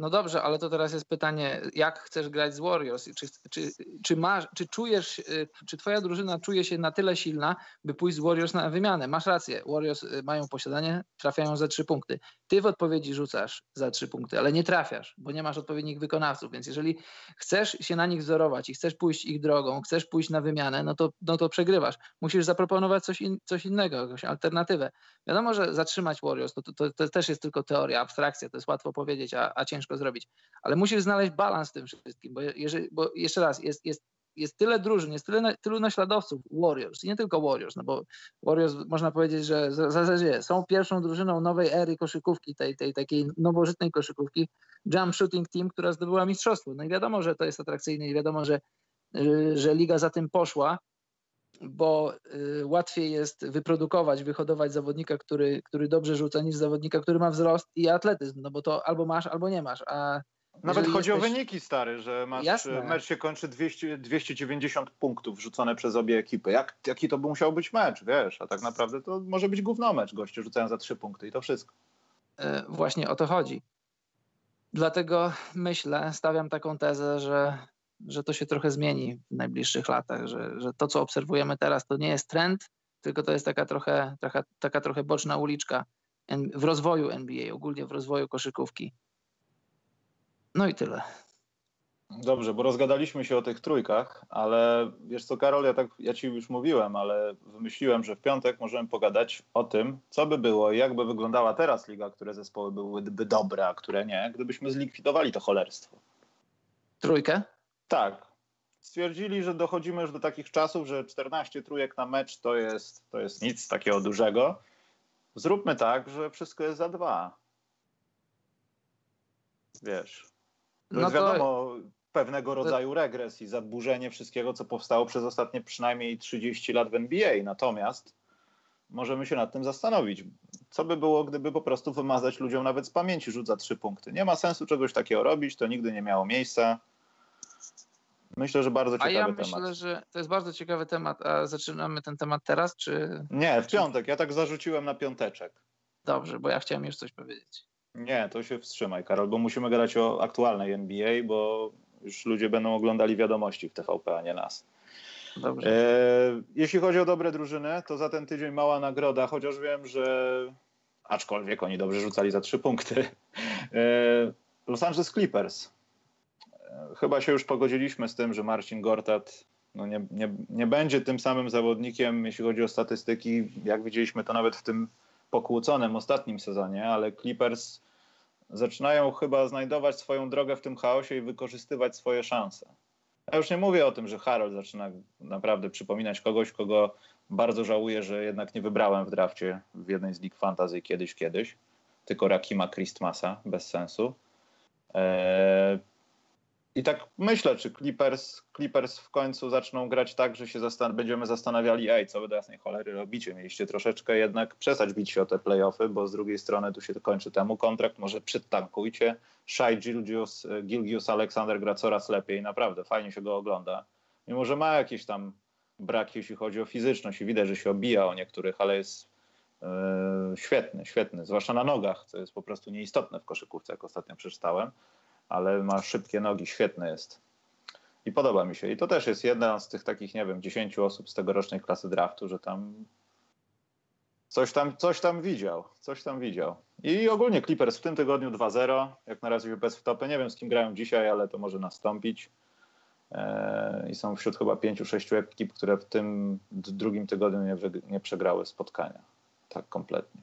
No dobrze, ale to teraz jest pytanie, jak chcesz grać z Warriors? Czy, czy, czy, masz, czy czujesz, y, czy twoja drużyna czuje się na tyle silna, by pójść z Warriors na wymianę? Masz rację, Warriors y, mają posiadanie, trafiają za trzy punkty. Ty w odpowiedzi rzucasz za trzy punkty, ale nie trafiasz, bo nie masz odpowiednich wykonawców, więc jeżeli chcesz się na nich wzorować i chcesz pójść ich drogą, chcesz pójść na wymianę, no to, no to przegrywasz. Musisz zaproponować coś, in, coś innego, jakąś alternatywę. Wiadomo, że zatrzymać Warriors to, to, to, też jest tylko teoria, abstrakcja, to jest łatwo powiedzieć, a, a ciężko zrobić. Ale musisz znaleźć balans w tym wszystkim, bo, jeżeli, bo jeszcze raz, jest, jest, jest tyle drużyn, jest tyle, tylu naśladowców Warriors i nie tylko Warriors, no bo Warriors można powiedzieć, że zasadzie są pierwszą drużyną nowej ery koszykówki, tej, tej takiej nowożytnej koszykówki, jump shooting team, która zdobyła mistrzostwo. No i wiadomo, że to jest atrakcyjne i wiadomo, że, że liga za tym poszła, bo y, łatwiej jest wyprodukować, wyhodować zawodnika, który, który dobrze rzuca, niż zawodnika, który ma wzrost i atletyzm, no bo to albo masz, albo nie masz. A Nawet chodzi o jesteś- wyniki, stary, że masz, Jasne. mecz się kończy 200, 290 punktów rzucone przez obie ekipy. Jak, jaki to by musiał być mecz, wiesz? A tak naprawdę to może być gówno mecz. Goście rzucają za trzy punkty i to wszystko. E, Właśnie o to chodzi. Dlatego myślę, stawiam taką tezę, że, że to się trochę zmieni w najbliższych latach, że, że to, co obserwujemy teraz, to nie jest trend, tylko to jest taka trochę, taka, taka trochę boczna uliczka w rozwoju NBA, ogólnie w rozwoju koszykówki. No i tyle. Dobrze, bo rozgadaliśmy się o tych trójkach, ale wiesz co, Karol, ja, tak, ja ci już mówiłem, ale wymyśliłem, że w piątek możemy pogadać o tym, co by było i jak by wyglądała teraz liga, które zespoły byłyby dobre, a które nie, gdybyśmy zlikwidowali to cholerstwo. Trójkę? Tak. Stwierdzili, że dochodzimy już do takich czasów, że 14 trójek na mecz to jest, to jest nic takiego dużego. Zróbmy tak, że wszystko jest za dwa. Wiesz. No to- wiadomo pewnego rodzaju regres i zaburzenie wszystkiego, co powstało przez ostatnie przynajmniej 30 lat w NBA. Natomiast możemy się nad tym zastanowić. Co by było, gdyby po prostu wymazać ludziom nawet z pamięci rzut za trzy punkty? Nie ma sensu czegoś takiego robić, to nigdy nie miało miejsca. Myślę, że bardzo A ciekawy ja temat. myślę, że to jest bardzo ciekawy temat. A zaczynamy ten temat teraz, czy Nie, w piątek. Ja tak zarzuciłem na piąteczek. dobrze, bo ja chciałem już coś powiedzieć. Nie, to się wstrzymaj, Karol, bo musimy gadać o aktualnej NBA, bo już ludzie będą oglądali wiadomości w TVP, a nie nas. Dobrze. E, jeśli chodzi o dobre drużyny, to za ten tydzień mała nagroda, chociaż wiem, że aczkolwiek oni dobrze rzucali za trzy punkty. E, Los Angeles Clippers. Chyba się już pogodziliśmy z tym, że Marcin Gortat no nie, nie, nie będzie tym samym zawodnikiem, jeśli chodzi o statystyki, jak widzieliśmy to nawet w tym pokłóconym ostatnim sezonie, ale Clippers zaczynają chyba znajdować swoją drogę w tym chaosie i wykorzystywać swoje szanse. Ja już nie mówię o tym, że Harold zaczyna naprawdę przypominać kogoś, kogo bardzo żałuję, że jednak nie wybrałem w drafcie w jednej z lig fantasy kiedyś, kiedyś, tylko Rakima Christmasa, bez sensu. Eee, i tak myślę, czy Clippers, Clippers w końcu zaczną grać tak, że się zastan będziemy zastanawiali, ej, co wy do jasnej cholery robicie? Mieliście troszeczkę jednak przestać bić się o te playoffy, bo z drugiej strony tu się kończy temu kontrakt, może przytankujcie. Shai Gilgius, Gilgius Alexander gra coraz lepiej, naprawdę, fajnie się go ogląda. Mimo, że ma jakieś tam braki, jeśli chodzi o fizyczność i widać, że się obija o niektórych, ale jest yy, świetny, świetny, zwłaszcza na nogach, co jest po prostu nieistotne w koszykówce, jak ostatnio przeczytałem ale ma szybkie nogi, świetny jest. I podoba mi się. I to też jest jedna z tych takich, nie wiem, 10 osób z tegorocznej klasy draftu, że tam coś tam, coś tam widział. Coś tam widział. I ogólnie Clippers w tym tygodniu 2-0. Jak na razie bez wtopy. Nie wiem z kim grają dzisiaj, ale to może nastąpić. Eee, I są wśród chyba 5-6 ekip, które w tym drugim tygodniu nie, nie przegrały spotkania. Tak kompletnie.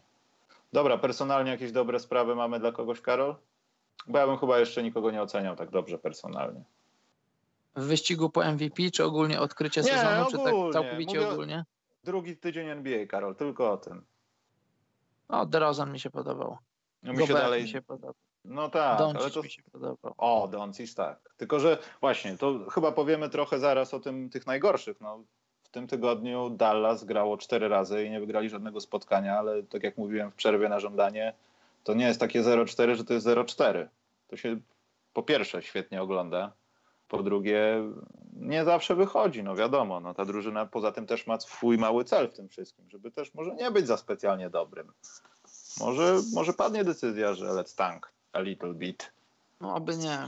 Dobra, personalnie jakieś dobre sprawy mamy dla kogoś, Karol? Bo ja bym chyba jeszcze nikogo nie oceniał tak dobrze personalnie. W wyścigu po MVP, czy ogólnie odkrycie nie, sezonu, ogólnie. czy tak całkowicie Mówię ogólnie? Drugi tydzień NBA, Karol, tylko o tym. O, DeRozan mi się podobał. No mi się dalej... mi się podobał. No tak, Doncic ale to... mi się podobał. O, Doncic tak. Tylko, że właśnie, to chyba powiemy trochę zaraz o tym tych najgorszych. No, w tym tygodniu Dallas grało cztery razy i nie wygrali żadnego spotkania, ale tak jak mówiłem w przerwie na żądanie, to nie jest takie 0,4, że to jest 0,4. To się po pierwsze świetnie ogląda, po drugie nie zawsze wychodzi, no wiadomo, no ta drużyna poza tym też ma swój mały cel w tym wszystkim, żeby też może nie być za specjalnie dobrym. Może, może padnie decyzja, że let's tank a little bit. No oby nie.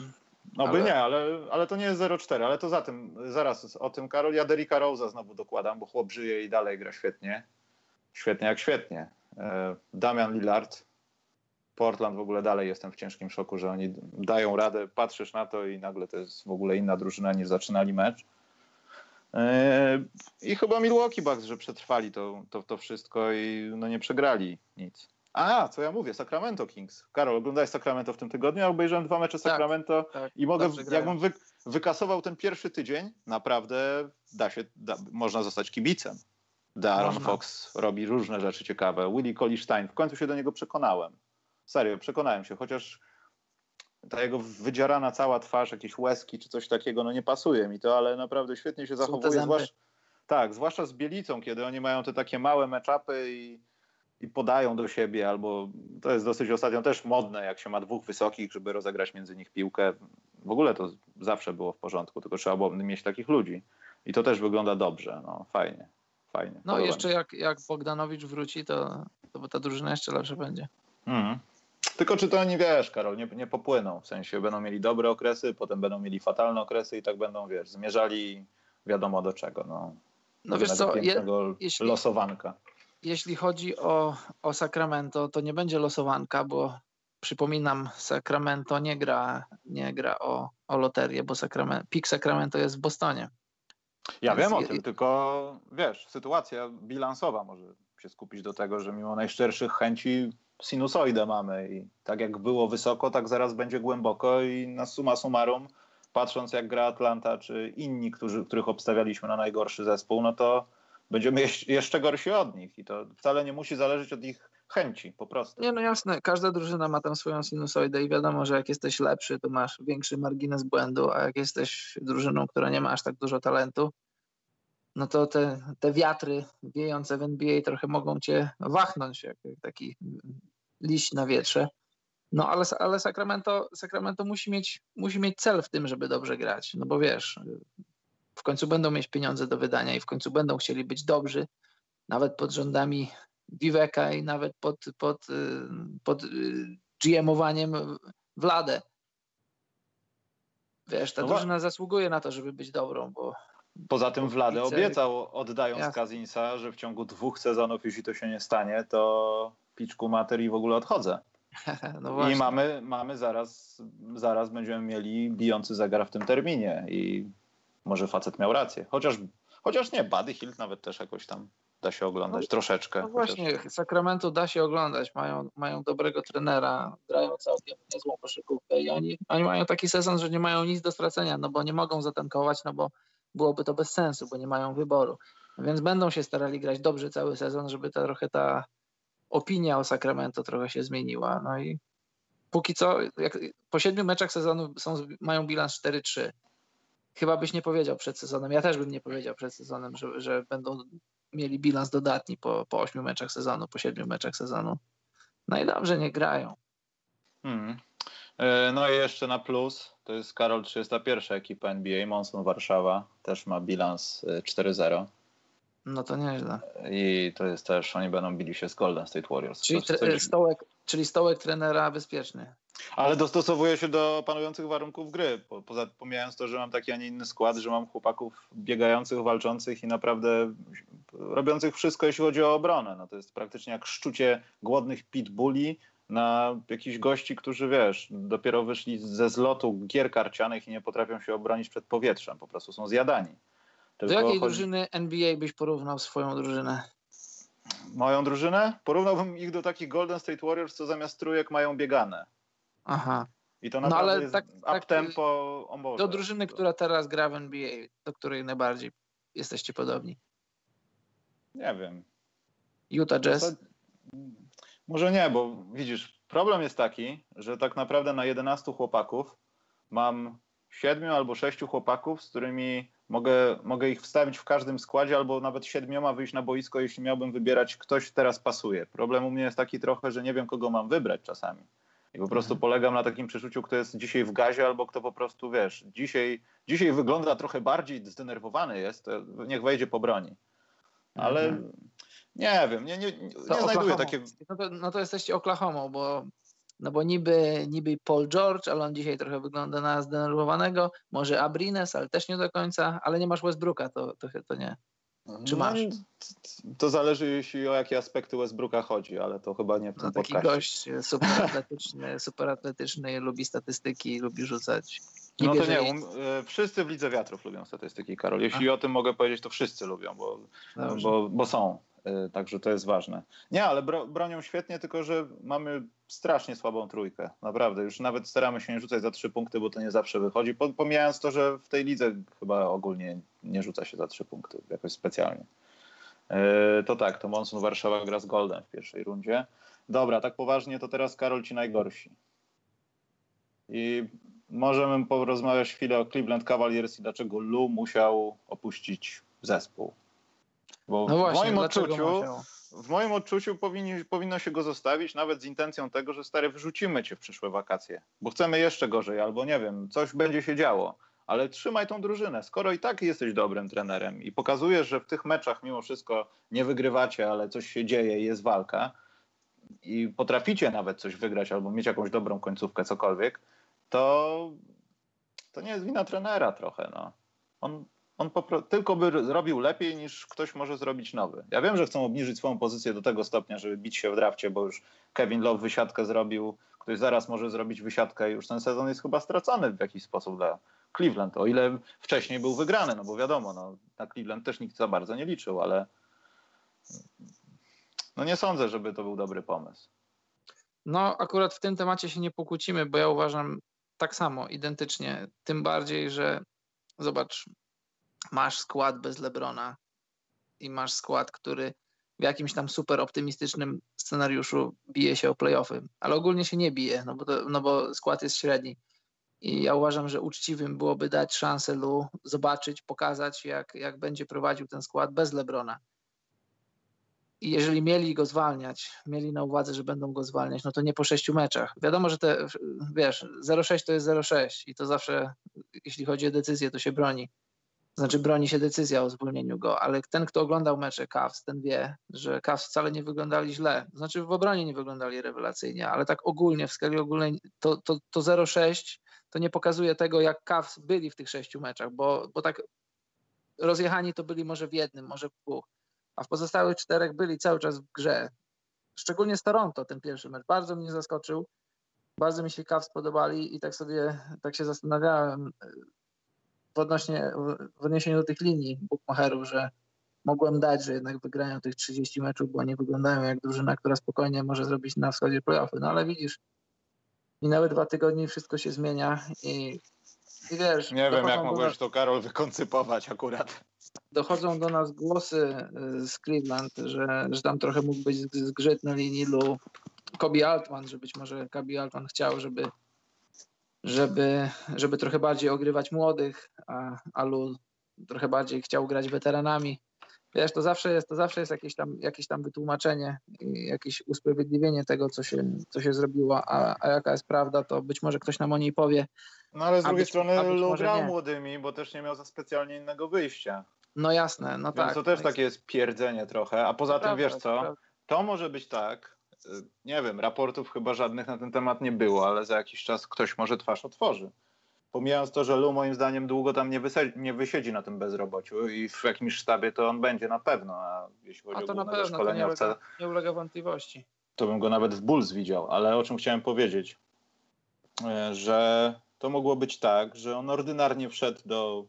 Oby ale... nie, ale, ale to nie jest 0,4, ale to za tym, zaraz o tym Karol, ja Derricka Rose'a znowu dokładam, bo chłop żyje i dalej gra świetnie. Świetnie jak świetnie. E, Damian Lillard Portland w ogóle dalej jestem w ciężkim szoku, że oni dają radę, patrzysz na to i nagle to jest w ogóle inna drużyna niż zaczynali mecz. Yy, I chyba Milwaukee Bucks, że przetrwali to, to, to wszystko i no nie przegrali nic. A, co ja mówię, Sacramento Kings. Karol, oglądałeś Sacramento w tym tygodniu? Ja obejrzałem dwa mecze tak, Sacramento tak, tak, i mogę, jakbym wy, wykasował ten pierwszy tydzień, naprawdę da się, da, można zostać kibicem. Darren Fox robi różne rzeczy ciekawe. Willie Collie w końcu się do niego przekonałem. Serio, przekonałem się, chociaż ta jego wydzierana cała twarz, jakieś łezki czy coś takiego, no nie pasuje mi to, ale naprawdę świetnie się zachowuje, zwłaszcza, tak, zwłaszcza z Bielicą, kiedy oni mają te takie małe meczapy i, i podają do siebie, albo to jest dosyć ostatnio też modne, jak się ma dwóch wysokich, żeby rozegrać między nich piłkę. W ogóle to zawsze było w porządku, tylko trzeba było mieć takich ludzi. I to też wygląda dobrze, no fajnie, fajnie. No jeszcze jak, jak Bogdanowicz wróci, to, to ta drużyna jeszcze lepsza będzie. Mhm. Tylko czy to oni, wiesz, Karol, nie, nie popłyną, w sensie będą mieli dobre okresy, potem będą mieli fatalne okresy i tak będą, wiesz, zmierzali wiadomo do czego. No, no wiesz co, je, jeśli, losowanka. Jeśli chodzi o, o Sacramento, to nie będzie losowanka, bo przypominam, Sacramento nie gra, nie gra o, o loterię, bo Sacramento, pik Sacramento jest w Bostonie. Ja Więc wiem o tym, tylko wiesz, sytuacja bilansowa może się skupić do tego, że mimo najszczerszych chęci sinusoidę mamy i tak jak było wysoko, tak zaraz będzie głęboko i na suma summarum, patrząc jak gra Atlanta czy inni, którzy, których obstawialiśmy na najgorszy zespół, no to będziemy jeszcze gorsi od nich i to wcale nie musi zależeć od ich chęci po prostu. Nie, no jasne, każda drużyna ma tam swoją sinusoidę i wiadomo, że jak jesteś lepszy, to masz większy margines błędu, a jak jesteś drużyną, która nie ma aż tak dużo talentu, no to te, te wiatry wiejące w NBA trochę mogą cię wachnąć, jak taki liść na wietrze. No ale, ale Sacramento, Sacramento musi, mieć, musi mieć cel w tym, żeby dobrze grać. No bo wiesz, w końcu będą mieć pieniądze do wydania i w końcu będą chcieli być dobrzy, nawet pod rządami Viveka i nawet pod, pod, pod GM-owaniem Vlade. wiesz, ta No drużyna zasługuje na to, żeby być dobrą, bo Poza tym Kibice- obiecał, oddając Jasne. Kazinsa, że w ciągu dwóch sezonów, jeśli to się nie stanie, to piczku mater i w ogóle odchodzę. no. I mamy, mamy zaraz, zaraz będziemy mieli bijący zegar w tym terminie i może facet miał rację. Chociaż, chociaż nie, Buddy Hill nawet też jakoś tam da się oglądać No, troszeczkę. No chociaż- właśnie, Sacramento da się oglądać, mają, mają dobrego trenera, grają całkiem niezłą koszykówkę i oni, oni mają taki sezon, że nie mają nic do stracenia, no bo nie mogą zatankować, no bo byłoby to bez sensu, bo nie mają wyboru. Więc będą się starali grać dobrze cały sezon, żeby ta, trochę ta opinia o Sacramento trochę się zmieniła. No i póki co, po siedmiu meczach sezonu są, mają bilans 4-3. Chyba byś nie powiedział przed sezonem, ja też bym nie powiedział przed sezonem, że, że będą mieli bilans dodatni po, po 8 meczach sezonu, po 7 meczach sezonu. No i dobrze, nie grają. Hmm. E, No i jeszcze na plus, to jest Karol 301 ekipa NBA, Monson Warszawa, też ma bilans e, 4-0 No to nieźle. i to jest też, oni będą bili się z Golden State Warriors. Czyli, tre- to- stołek, czyli stołek trenera bezpieczny. Ale dostosowuje się do panujących warunków gry. Po, poza, pomijając to, że mam taki, a nie inny skład, że mam chłopaków biegających, walczących i naprawdę robiących wszystko, jeśli chodzi o obronę. No to jest praktycznie jak szczucie głodnych pitbulli na jakichś gości, którzy wiesz, dopiero wyszli ze zlotu gier karcianych i nie potrafią się obronić przed powietrzem. Po prostu są zjadani. Do Tylko jakiej chodzi- drużyny NBA byś porównał swoją drużynę? Moją drużynę? Porównałbym ich do takich Golden State Warriors, co zamiast trójek mają biegane. Aha. I to No, naprawdę ale jest tak- tak, up-tempo, o Boże. Do drużyny, która teraz gra w NBA, do której najbardziej jesteście podobni. Nie wiem. Utah Jazz. Może nie, bo widzisz, problem jest taki, że tak naprawdę na 11 chłopaków mam 7 albo 6 chłopaków, z którymi mogę, mogę ich wstawić w każdym składzie, albo nawet siedmioma wyjść na boisko, jeśli miałbym wybierać, ktoś teraz pasuje. Problem u mnie jest taki trochę, że nie wiem, kogo mam wybrać czasami. I po prostu Mhm. polegam na takim przeczuciu, kto jest dzisiaj w gazie, albo kto po prostu, wiesz, dzisiaj, dzisiaj wygląda trochę bardziej zdenerwowany jest, niech wejdzie po broni. Ale Mhm. Nie wiem, nie, nie, nie To znajduję takiego... No to, no to jesteście Oklahomą, bo, no bo niby, niby Paul George, ale on dzisiaj trochę wygląda na zdenerwowanego. Może Abrines, ale też nie do końca, ale nie masz Westbrooka, to, to, to nie. Czy No, masz? To zależy, jeśli o jakie aspekty Westbrooka chodzi, ale to chyba nie w tym No, taki podcaście. gość e, super atletyczny, super atletyczny, lubi statystyki, lubi rzucać. No to nie, um, e, wszyscy w Lidze Wiatrów lubią statystyki, Karol. Jeśli o tym mogę powiedzieć, to wszyscy lubią, bo, Dobrze. bo, bo są. E, Także to jest ważne. Nie, ale bro, bronią świetnie, tylko że mamy strasznie słabą trójkę. Naprawdę. Już nawet staramy się nie rzucać za trzy punkty, bo to nie zawsze wychodzi. Po- Pomijając to, że w tej lidze chyba ogólnie nie rzuca się za trzy punkty jakoś specjalnie. E, To tak, to Monsun Warszawa gra z Golden w pierwszej rundzie. Dobra, tak poważnie, to teraz Karol ci najgorsi. I możemy porozmawiać chwilę o Cleveland Cavaliers i dlaczego Lu musiał opuścić zespół. Bo No w właśnie, moim dlaczego odczuciu, w moim odczuciu powinni, powinno się go zostawić, nawet z intencją tego, że stary, wyrzucimy cię w przyszłe wakacje, bo chcemy jeszcze gorzej, albo nie wiem, coś będzie się działo. Ale trzymaj tą drużynę. Skoro i tak jesteś dobrym trenerem i pokazujesz, że w tych meczach mimo wszystko nie wygrywacie, ale coś się dzieje i jest walka i potraficie nawet coś wygrać albo mieć jakąś dobrą końcówkę, cokolwiek, to, to nie jest wina trenera trochę. No. On, on tylko by robił lepiej niż ktoś może zrobić nowy. Ja wiem, że chcą obniżyć swoją pozycję do tego stopnia, żeby bić się w drafcie, bo już Kevin Love wysiadkę zrobił, ktoś zaraz może zrobić wysiadkę i już ten sezon jest chyba stracony w jakiś sposób dla Cleveland. O ile wcześniej był wygrany, no bo wiadomo, no, na Cleveland też nikt za bardzo nie liczył, ale no nie sądzę, żeby to był dobry pomysł. No, akurat w tym temacie się nie pokłócimy, bo ja uważam tak samo, identycznie. Tym bardziej, że zobacz, masz skład bez Lebrona i masz skład, który w jakimś tam super optymistycznym scenariuszu bije się o playoffy, ale ogólnie się nie bije, no bo, to, no bo skład jest średni. I ja uważam, że uczciwym byłoby dać szansę Lu, zobaczyć, pokazać, jak, jak będzie prowadził ten skład bez Lebrona. I jeżeli mieli go zwalniać, mieli na uwadze, że będą go zwalniać, no to nie po sześciu meczach. Wiadomo, że te, wiesz, 0,6 to jest 0,6 i to zawsze, jeśli chodzi o decyzję, to się broni. Znaczy broni się decyzja o zwolnieniu go, ale ten, kto oglądał mecze Cavs, ten wie, że Cavs wcale nie wyglądali źle. Znaczy w obronie nie wyglądali rewelacyjnie, ale tak ogólnie, w skali ogólnej to, to, to 0-6 to nie pokazuje tego, jak Cavs byli w tych sześciu meczach, bo, bo tak rozjechani to byli może w jednym, może w dwóch, a w pozostałych czterech byli cały czas w grze. Szczególnie z Toronto ten pierwszy mecz bardzo mnie zaskoczył. Bardzo mi się Cavs podobali i tak sobie tak się zastanawiałem odnośnie, w odniesieniu do tych linii bookmacherów, że mogłem dać, że jednak wygrają tych 30 meczów, bo oni wyglądają jak drużyna, która spokojnie może zrobić na wschodzie playoffy. No ale widzisz, minęły dwa tygodnie wszystko się zmienia i, i wiesz... Nie wiem, jak mogłeś nas, to, Karol, wykoncypować akurat. Dochodzą do nas głosy y, z Cleveland, że, że tam trochę mógł być zgrzyt na linii Lu. Kobi Altman, że być może Kobi Altman chciał, żeby żeby, żeby trochę bardziej ogrywać młodych, a Alu trochę bardziej chciał grać weteranami. Wiesz, to zawsze jest, to zawsze jest jakieś tam, jakieś tam wytłumaczenie jakieś usprawiedliwienie tego, co się, co się zrobiło, a, a jaka jest prawda, to być może ktoś nam o niej powie. No ale z drugiej być, strony Lu grał młodymi, bo też nie miał za specjalnie innego wyjścia. No jasne, no Więc tak. to też takie jest pierdzenie trochę, a poza to tym prawda, wiesz co, to może być tak, nie wiem, raportów chyba żadnych na ten temat nie było, ale za jakiś czas ktoś może twarz otworzy. Pomijając to, że Lu moim zdaniem długo tam nie, wysiedzi, nie wysiedzi na tym bezrobociu i w jakimś sztabie to on będzie na pewno, a jeśli chodzi a to o na pewno, szkoleniowca, to nie ulega, nie ulega wątpliwości. To bym go nawet w Bulls widział, ale o czym chciałem powiedzieć, e, że to mogło być tak, że on ordynarnie wszedł do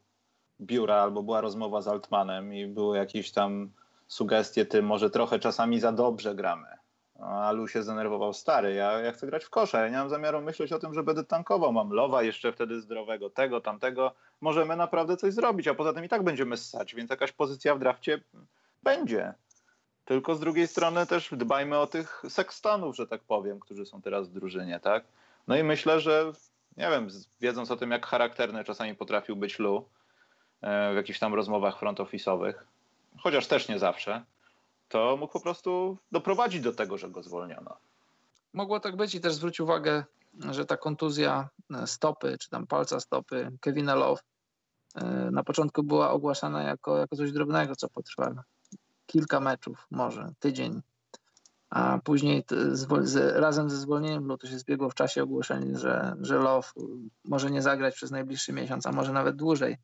biura albo była rozmowa z Altmanem i były jakieś tam sugestie tym, może trochę czasami za dobrze gramy a Lu się zdenerwował, stary, ja, ja chcę grać w kosza, ja nie mam zamiaru myśleć o tym, że będę tankował, mam Lowa jeszcze wtedy zdrowego, tego, tamtego, możemy naprawdę coś zrobić, a poza tym i tak będziemy ssać, więc jakaś pozycja w drafcie będzie. Tylko z drugiej strony też dbajmy o tych sekstanów, że tak powiem, którzy są teraz w drużynie, tak? No i myślę, że nie wiem, wiedząc o tym, jak charakterny czasami potrafił być Lu e, w jakichś tam rozmowach front office'owych, chociaż też nie zawsze, to mógł po prostu doprowadzić do tego, że go zwolniono. Mogło tak być i też zwróć uwagę, że ta kontuzja stopy, czy tam palca stopy Kevina Love e, na początku była ogłaszana jako, jako coś drobnego, co potrwa kilka meczów, może tydzień, a później razem ze zwolnieniem no to się zbiegło w czasie ogłoszenie, że, że Love może nie zagrać przez najbliższy miesiąc, a może nawet dłużej.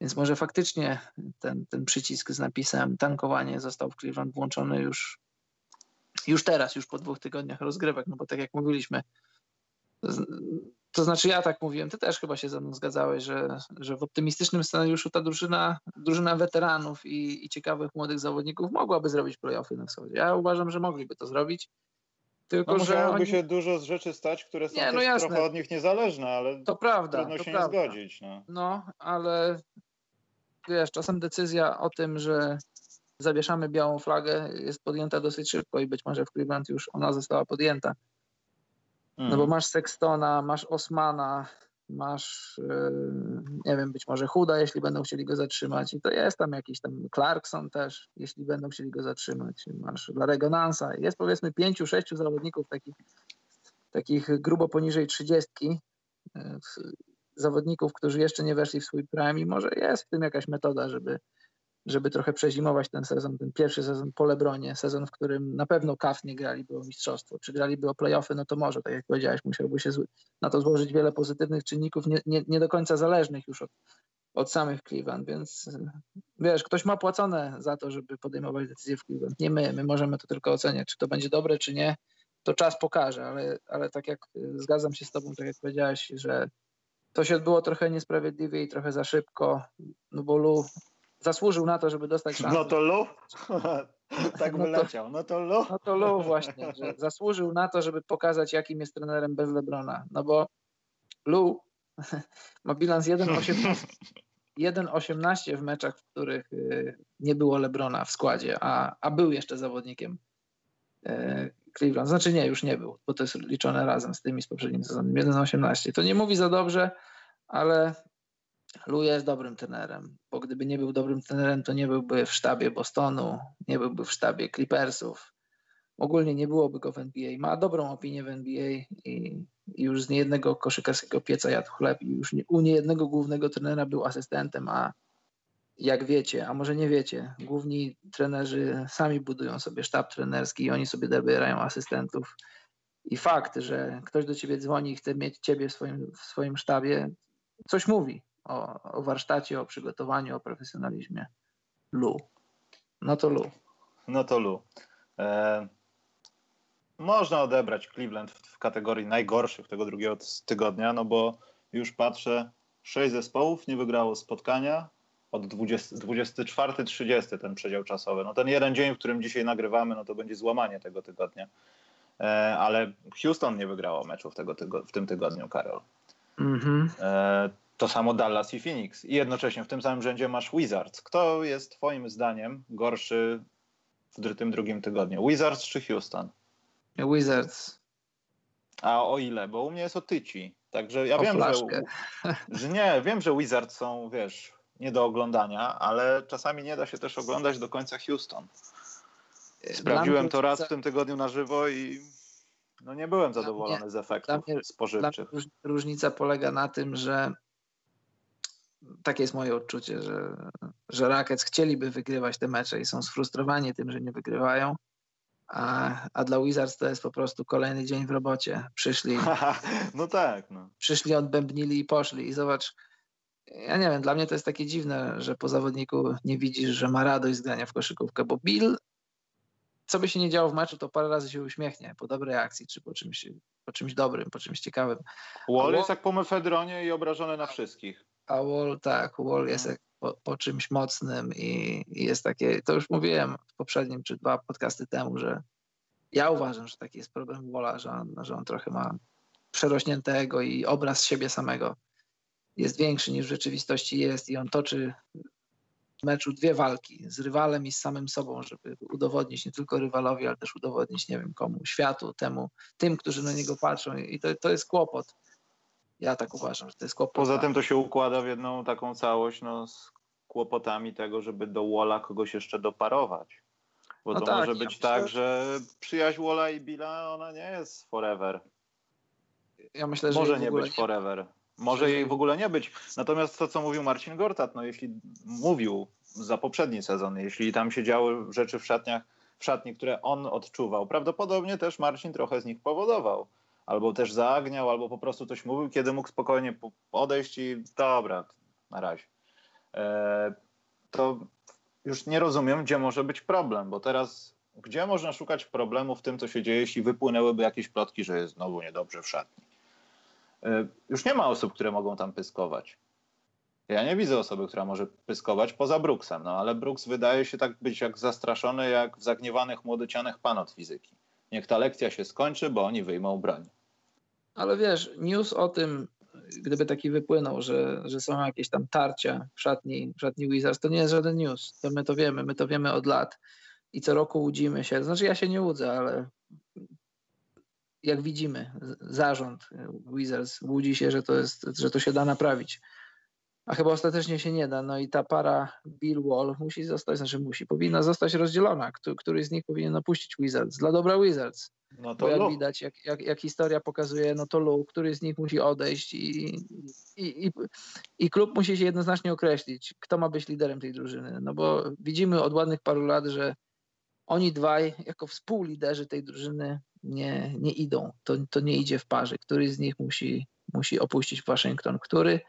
Więc może faktycznie ten, ten przycisk z napisem tankowanie został w Cleveland włączony już, już teraz, już po dwóch tygodniach rozgrywek, no bo tak jak mówiliśmy, to znaczy ja tak mówiłem, ty też chyba się ze mną zgadzałeś, że, że w optymistycznym scenariuszu ta drużyna, drużyna weteranów i, i ciekawych młodych zawodników mogłaby zrobić playoffy na wschodzie. Ja uważam, że mogliby to zrobić. Tylko, no, że oni... się dużo z rzeczy stać, które są nie, no trochę od nich niezależne, ale to prawda, trudno to się prawda. nie zgodzić. No. no, ale wiesz, czasem decyzja o tym, że zawieszamy białą flagę jest podjęta dosyć szybko i być może w Cleveland już ona została podjęta. No bo mhm. masz Sextona, masz Osmana, masz, yy, nie wiem, być może Huda, jeśli będą chcieli go zatrzymać i to jest tam jakiś tam Clarkson też, jeśli będą chcieli go zatrzymać. Masz Larego Nansa. Jest powiedzmy pięciu, sześciu zawodników takich, takich grubo poniżej trzydziestki, yy, zawodników, którzy jeszcze nie weszli w swój prime i może jest w tym jakaś metoda, żeby, żeby trochę przezimować ten sezon, ten pierwszy sezon po Lebronie, sezon, w którym na pewno KAF nie graliby o mistrzostwo. Czy graliby o playoffy, no to może, tak jak powiedziałeś, musiałby się na to złożyć wiele pozytywnych czynników, nie, nie, nie do końca zależnych już od, od samych Cleveland, więc wiesz, ktoś ma płacone za to, żeby podejmować decyzje w Cleveland. Nie my, my możemy to tylko oceniać, czy to będzie dobre, czy nie, to czas pokaże, ale, ale tak jak zgadzam się z tobą, tak jak powiedziałeś, że to się odbyło trochę niesprawiedliwie i trochę za szybko, no bo Lu zasłużył na to, żeby dostać szansę. No to Lu? tak no wyleciał. No to Lu? No to Lu właśnie, że zasłużył na to, żeby pokazać, jakim jest trenerem bez Lebrona. No bo Lu ma bilans 1,18 w meczach, w których y, nie było Lebrona w składzie, a, a był jeszcze zawodnikiem y, Cleveland. Znaczy nie, już nie był, bo to jest liczone razem z tymi z poprzednim sezonem. 1-18. To nie mówi za dobrze, ale Lu jest dobrym trenerem, bo gdyby nie był dobrym trenerem, to nie byłby w sztabie Bostonu, nie byłby w sztabie Clippersów. Ogólnie nie byłoby go w NBA. Ma dobrą opinię w NBA i, i już z niejednego koszykarskiego pieca jadł chleb i już nie, u niejednego głównego trenera był asystentem, a, jak wiecie, a może nie wiecie, główni trenerzy sami budują sobie sztab trenerski i oni sobie dobierają asystentów. I fakt, że ktoś do ciebie dzwoni i chce mieć ciebie w swoim, w swoim sztabie, coś mówi o, o warsztacie, o przygotowaniu, o profesjonalizmie. Lu. No to Lu. No to Lu. E, można odebrać Cleveland w, w kategorii najgorszych tego drugiego tygodnia, no bo już patrzę, sześć zespołów nie wygrało spotkania, od 24-30 ten przedział czasowy. No ten jeden dzień, w którym dzisiaj nagrywamy, no to będzie złamanie tego tygodnia. E, ale Houston nie wygrało meczów tego tygo w tym tygodniu, Karol. Mm-hmm. E, to samo Dallas i Phoenix. I jednocześnie w tym samym rzędzie masz Wizards. Kto jest twoim zdaniem gorszy w tym drugim tygodniu? Wizards czy Houston? Wizards. A o ile? Bo u mnie jest o tyci. Także ja o wiem, że, że nie, wiem, że Wizards są, wiesz, nie do oglądania, ale czasami nie da się też oglądać do końca Houston. Sprawdziłem to raz w tym tygodniu na żywo i no nie byłem zadowolony mnie, z efektów mnie, spożywczych. różnica polega na tym, że takie jest moje odczucie, że, że Rackets chcieliby wygrywać te mecze i są sfrustrowani tym, że nie wygrywają. A, a dla Wizards to jest po prostu kolejny dzień w robocie. Przyszli. no tak. No. Przyszli, odbębnili i poszli. I zobacz, ja nie wiem, dla mnie to jest takie dziwne, że po zawodniku nie widzisz, że ma radość z grania w koszykówkę, bo Bill, co by się nie działo w meczu, to parę razy się uśmiechnie po dobrej akcji, czy po czymś, po czymś dobrym, po czymś ciekawym. Wall jest jak po mefedronie i obrażony na wszystkich. A Wall, tak, Wall jest jak po, po czymś mocnym i, i, jest takie, to już mówiłem w poprzednim czy dwa podcasty temu, że ja uważam, że taki jest problem Walla, że on, że on trochę ma przerośniętego i obraz siebie samego jest większy niż w rzeczywistości jest i on toczy w meczu dwie walki z rywalem i z samym sobą, żeby udowodnić nie tylko rywalowi, ale też udowodnić nie wiem komu, światu, temu, tym, którzy na niego patrzą i to, to jest kłopot. Ja tak uważam, że to jest kłopot. Poza tym to się układa w jedną taką całość no, z kłopotami tego, żeby do Walla kogoś jeszcze doparować. Bo no to tak, może być ja tak, myślę, że przyjaźń Walla i Billa, ona nie jest forever. Ja myślę, że może nie być forever. Może jej w ogóle nie być. Natomiast to, co mówił Marcin Gortat, no jeśli mówił za poprzedni sezon, jeśli tam się działy rzeczy w szatniach, w szatni, które on odczuwał, prawdopodobnie też Marcin trochę z nich powodował. Albo też zaagniał, albo po prostu coś mówił, kiedy mógł spokojnie podejść i dobra, na razie. E, to już nie rozumiem, gdzie może być problem, bo teraz gdzie można szukać problemu w tym, co się dzieje, jeśli wypłynęłyby jakieś plotki, że jest znowu niedobrze w szatni? E, już nie ma osób, które mogą tam pyskować. Ja nie widzę osoby, która może pyskować poza Brooksem, no ale Brooks wydaje się tak być jak zastraszony, jak w zagniewanych młodocianych pan od fizyki. Niech ta lekcja się skończy, bo oni wyjmą broń. Ale wiesz, news o tym, gdyby taki wypłynął, że, że są jakieś tam tarcia w szatni, w szatni Wizards, to nie jest żaden news. To my to wiemy, my to wiemy od lat. I co roku łudzimy się. Znaczy ja się nie łudzę, ale jak widzimy, zarząd Wizards łudzi się, że to, jest, że to się da naprawić. A chyba ostatecznie się nie da. No i ta para Bill Wall musi zostać, znaczy musi, powinna zostać rozdzielona. Któryś z nich powinien opuścić Wizards dla dobra Wizards. No to Bo jak widać, jak, jak, jak, historia pokazuje, no to Lu, który z nich musi odejść i, i, i, i klub musi się jednoznacznie określić, kto ma być liderem tej drużyny. No bo widzimy od ładnych paru lat, że oni dwaj, jako współliderzy tej drużyny, nie, nie idą. To, to nie idzie w parze. Który z nich musi, musi opuścić Waszyngton? Który?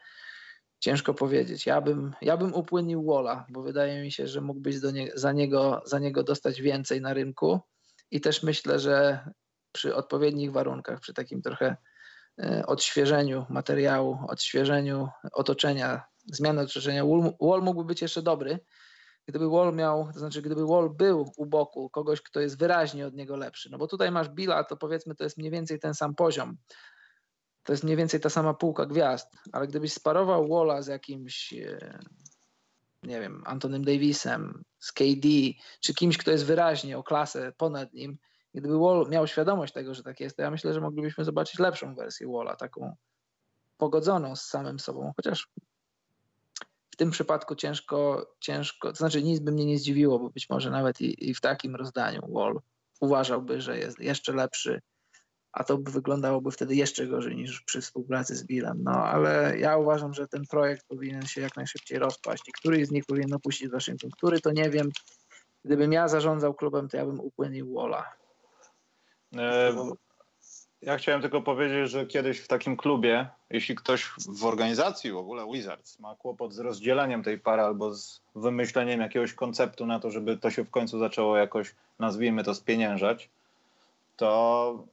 Ciężko powiedzieć. Ja bym, ja bym upłynnił Walla, bo wydaje mi się, że mógłbyś do nie, za, niego, za niego dostać więcej na rynku. I też myślę, że przy odpowiednich warunkach, przy takim trochę e, odświeżeniu materiału, odświeżeniu otoczenia, zmiany otoczenia, Wall mógłby być jeszcze dobry, gdyby Wall miał, to znaczy gdyby Wall był u boku kogoś, kto jest wyraźnie od niego lepszy, no bo tutaj masz Billa, to powiedzmy to jest mniej więcej ten sam poziom, to jest mniej więcej ta sama półka gwiazd, ale gdybyś sparował Walla z jakimś, e, nie wiem, Antonym Davisem, z KD, czy kimś, kto jest wyraźnie o klasę ponad nim, gdyby Wall miał świadomość tego, że tak jest, to ja myślę, że moglibyśmy zobaczyć lepszą wersję Walla, taką pogodzoną z samym sobą, chociaż tym przypadku ciężko, ciężko, to znaczy nic by mnie nie zdziwiło, bo być może nawet i, i w takim rozdaniu Wall uważałby, że jest jeszcze lepszy a to by wyglądałoby wtedy jeszcze gorzej niż przy współpracy z Billem. No ale ja uważam, że ten projekt powinien się jak najszybciej rozpaść i który z nich powinien opuścić Waszyngton, który to nie wiem. Gdybym ja zarządzał klubem, to ja bym upłynił Walla. E, ja chciałem tylko powiedzieć, że kiedyś w takim klubie, jeśli ktoś w organizacji w ogóle Wizards ma kłopot z rozdzieleniem tej pary albo z wymyśleniem jakiegoś konceptu na to, żeby to się w końcu zaczęło jakoś, nazwijmy to, spieniężać, to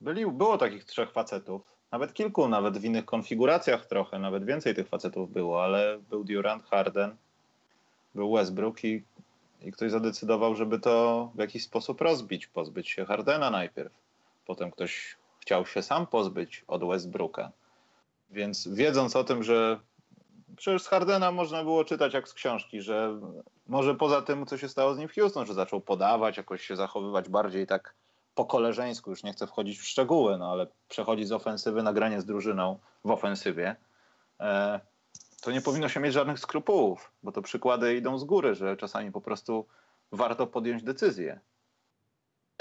byli, było takich trzech facetów, nawet kilku, nawet w innych konfiguracjach trochę, nawet więcej tych facetów było, ale był Durant, Harden, był Westbrook i, i ktoś zadecydował, żeby to w jakiś sposób rozbić, pozbyć się Hardena najpierw. Potem ktoś chciał się sam pozbyć od Westbrooka. Więc wiedząc o tym, że przecież z Hardena można było czytać jak z książki, że może poza tym, co się stało z nim w Houston, że zaczął podawać, jakoś się zachowywać bardziej tak po koleżeńsku, już nie chcę wchodzić w szczegóły, no ale przechodzi z ofensywy na granie z drużyną w ofensywie, e, to nie powinno się mieć żadnych skrupułów, bo to przykłady idą z góry, że czasami po prostu warto podjąć decyzję.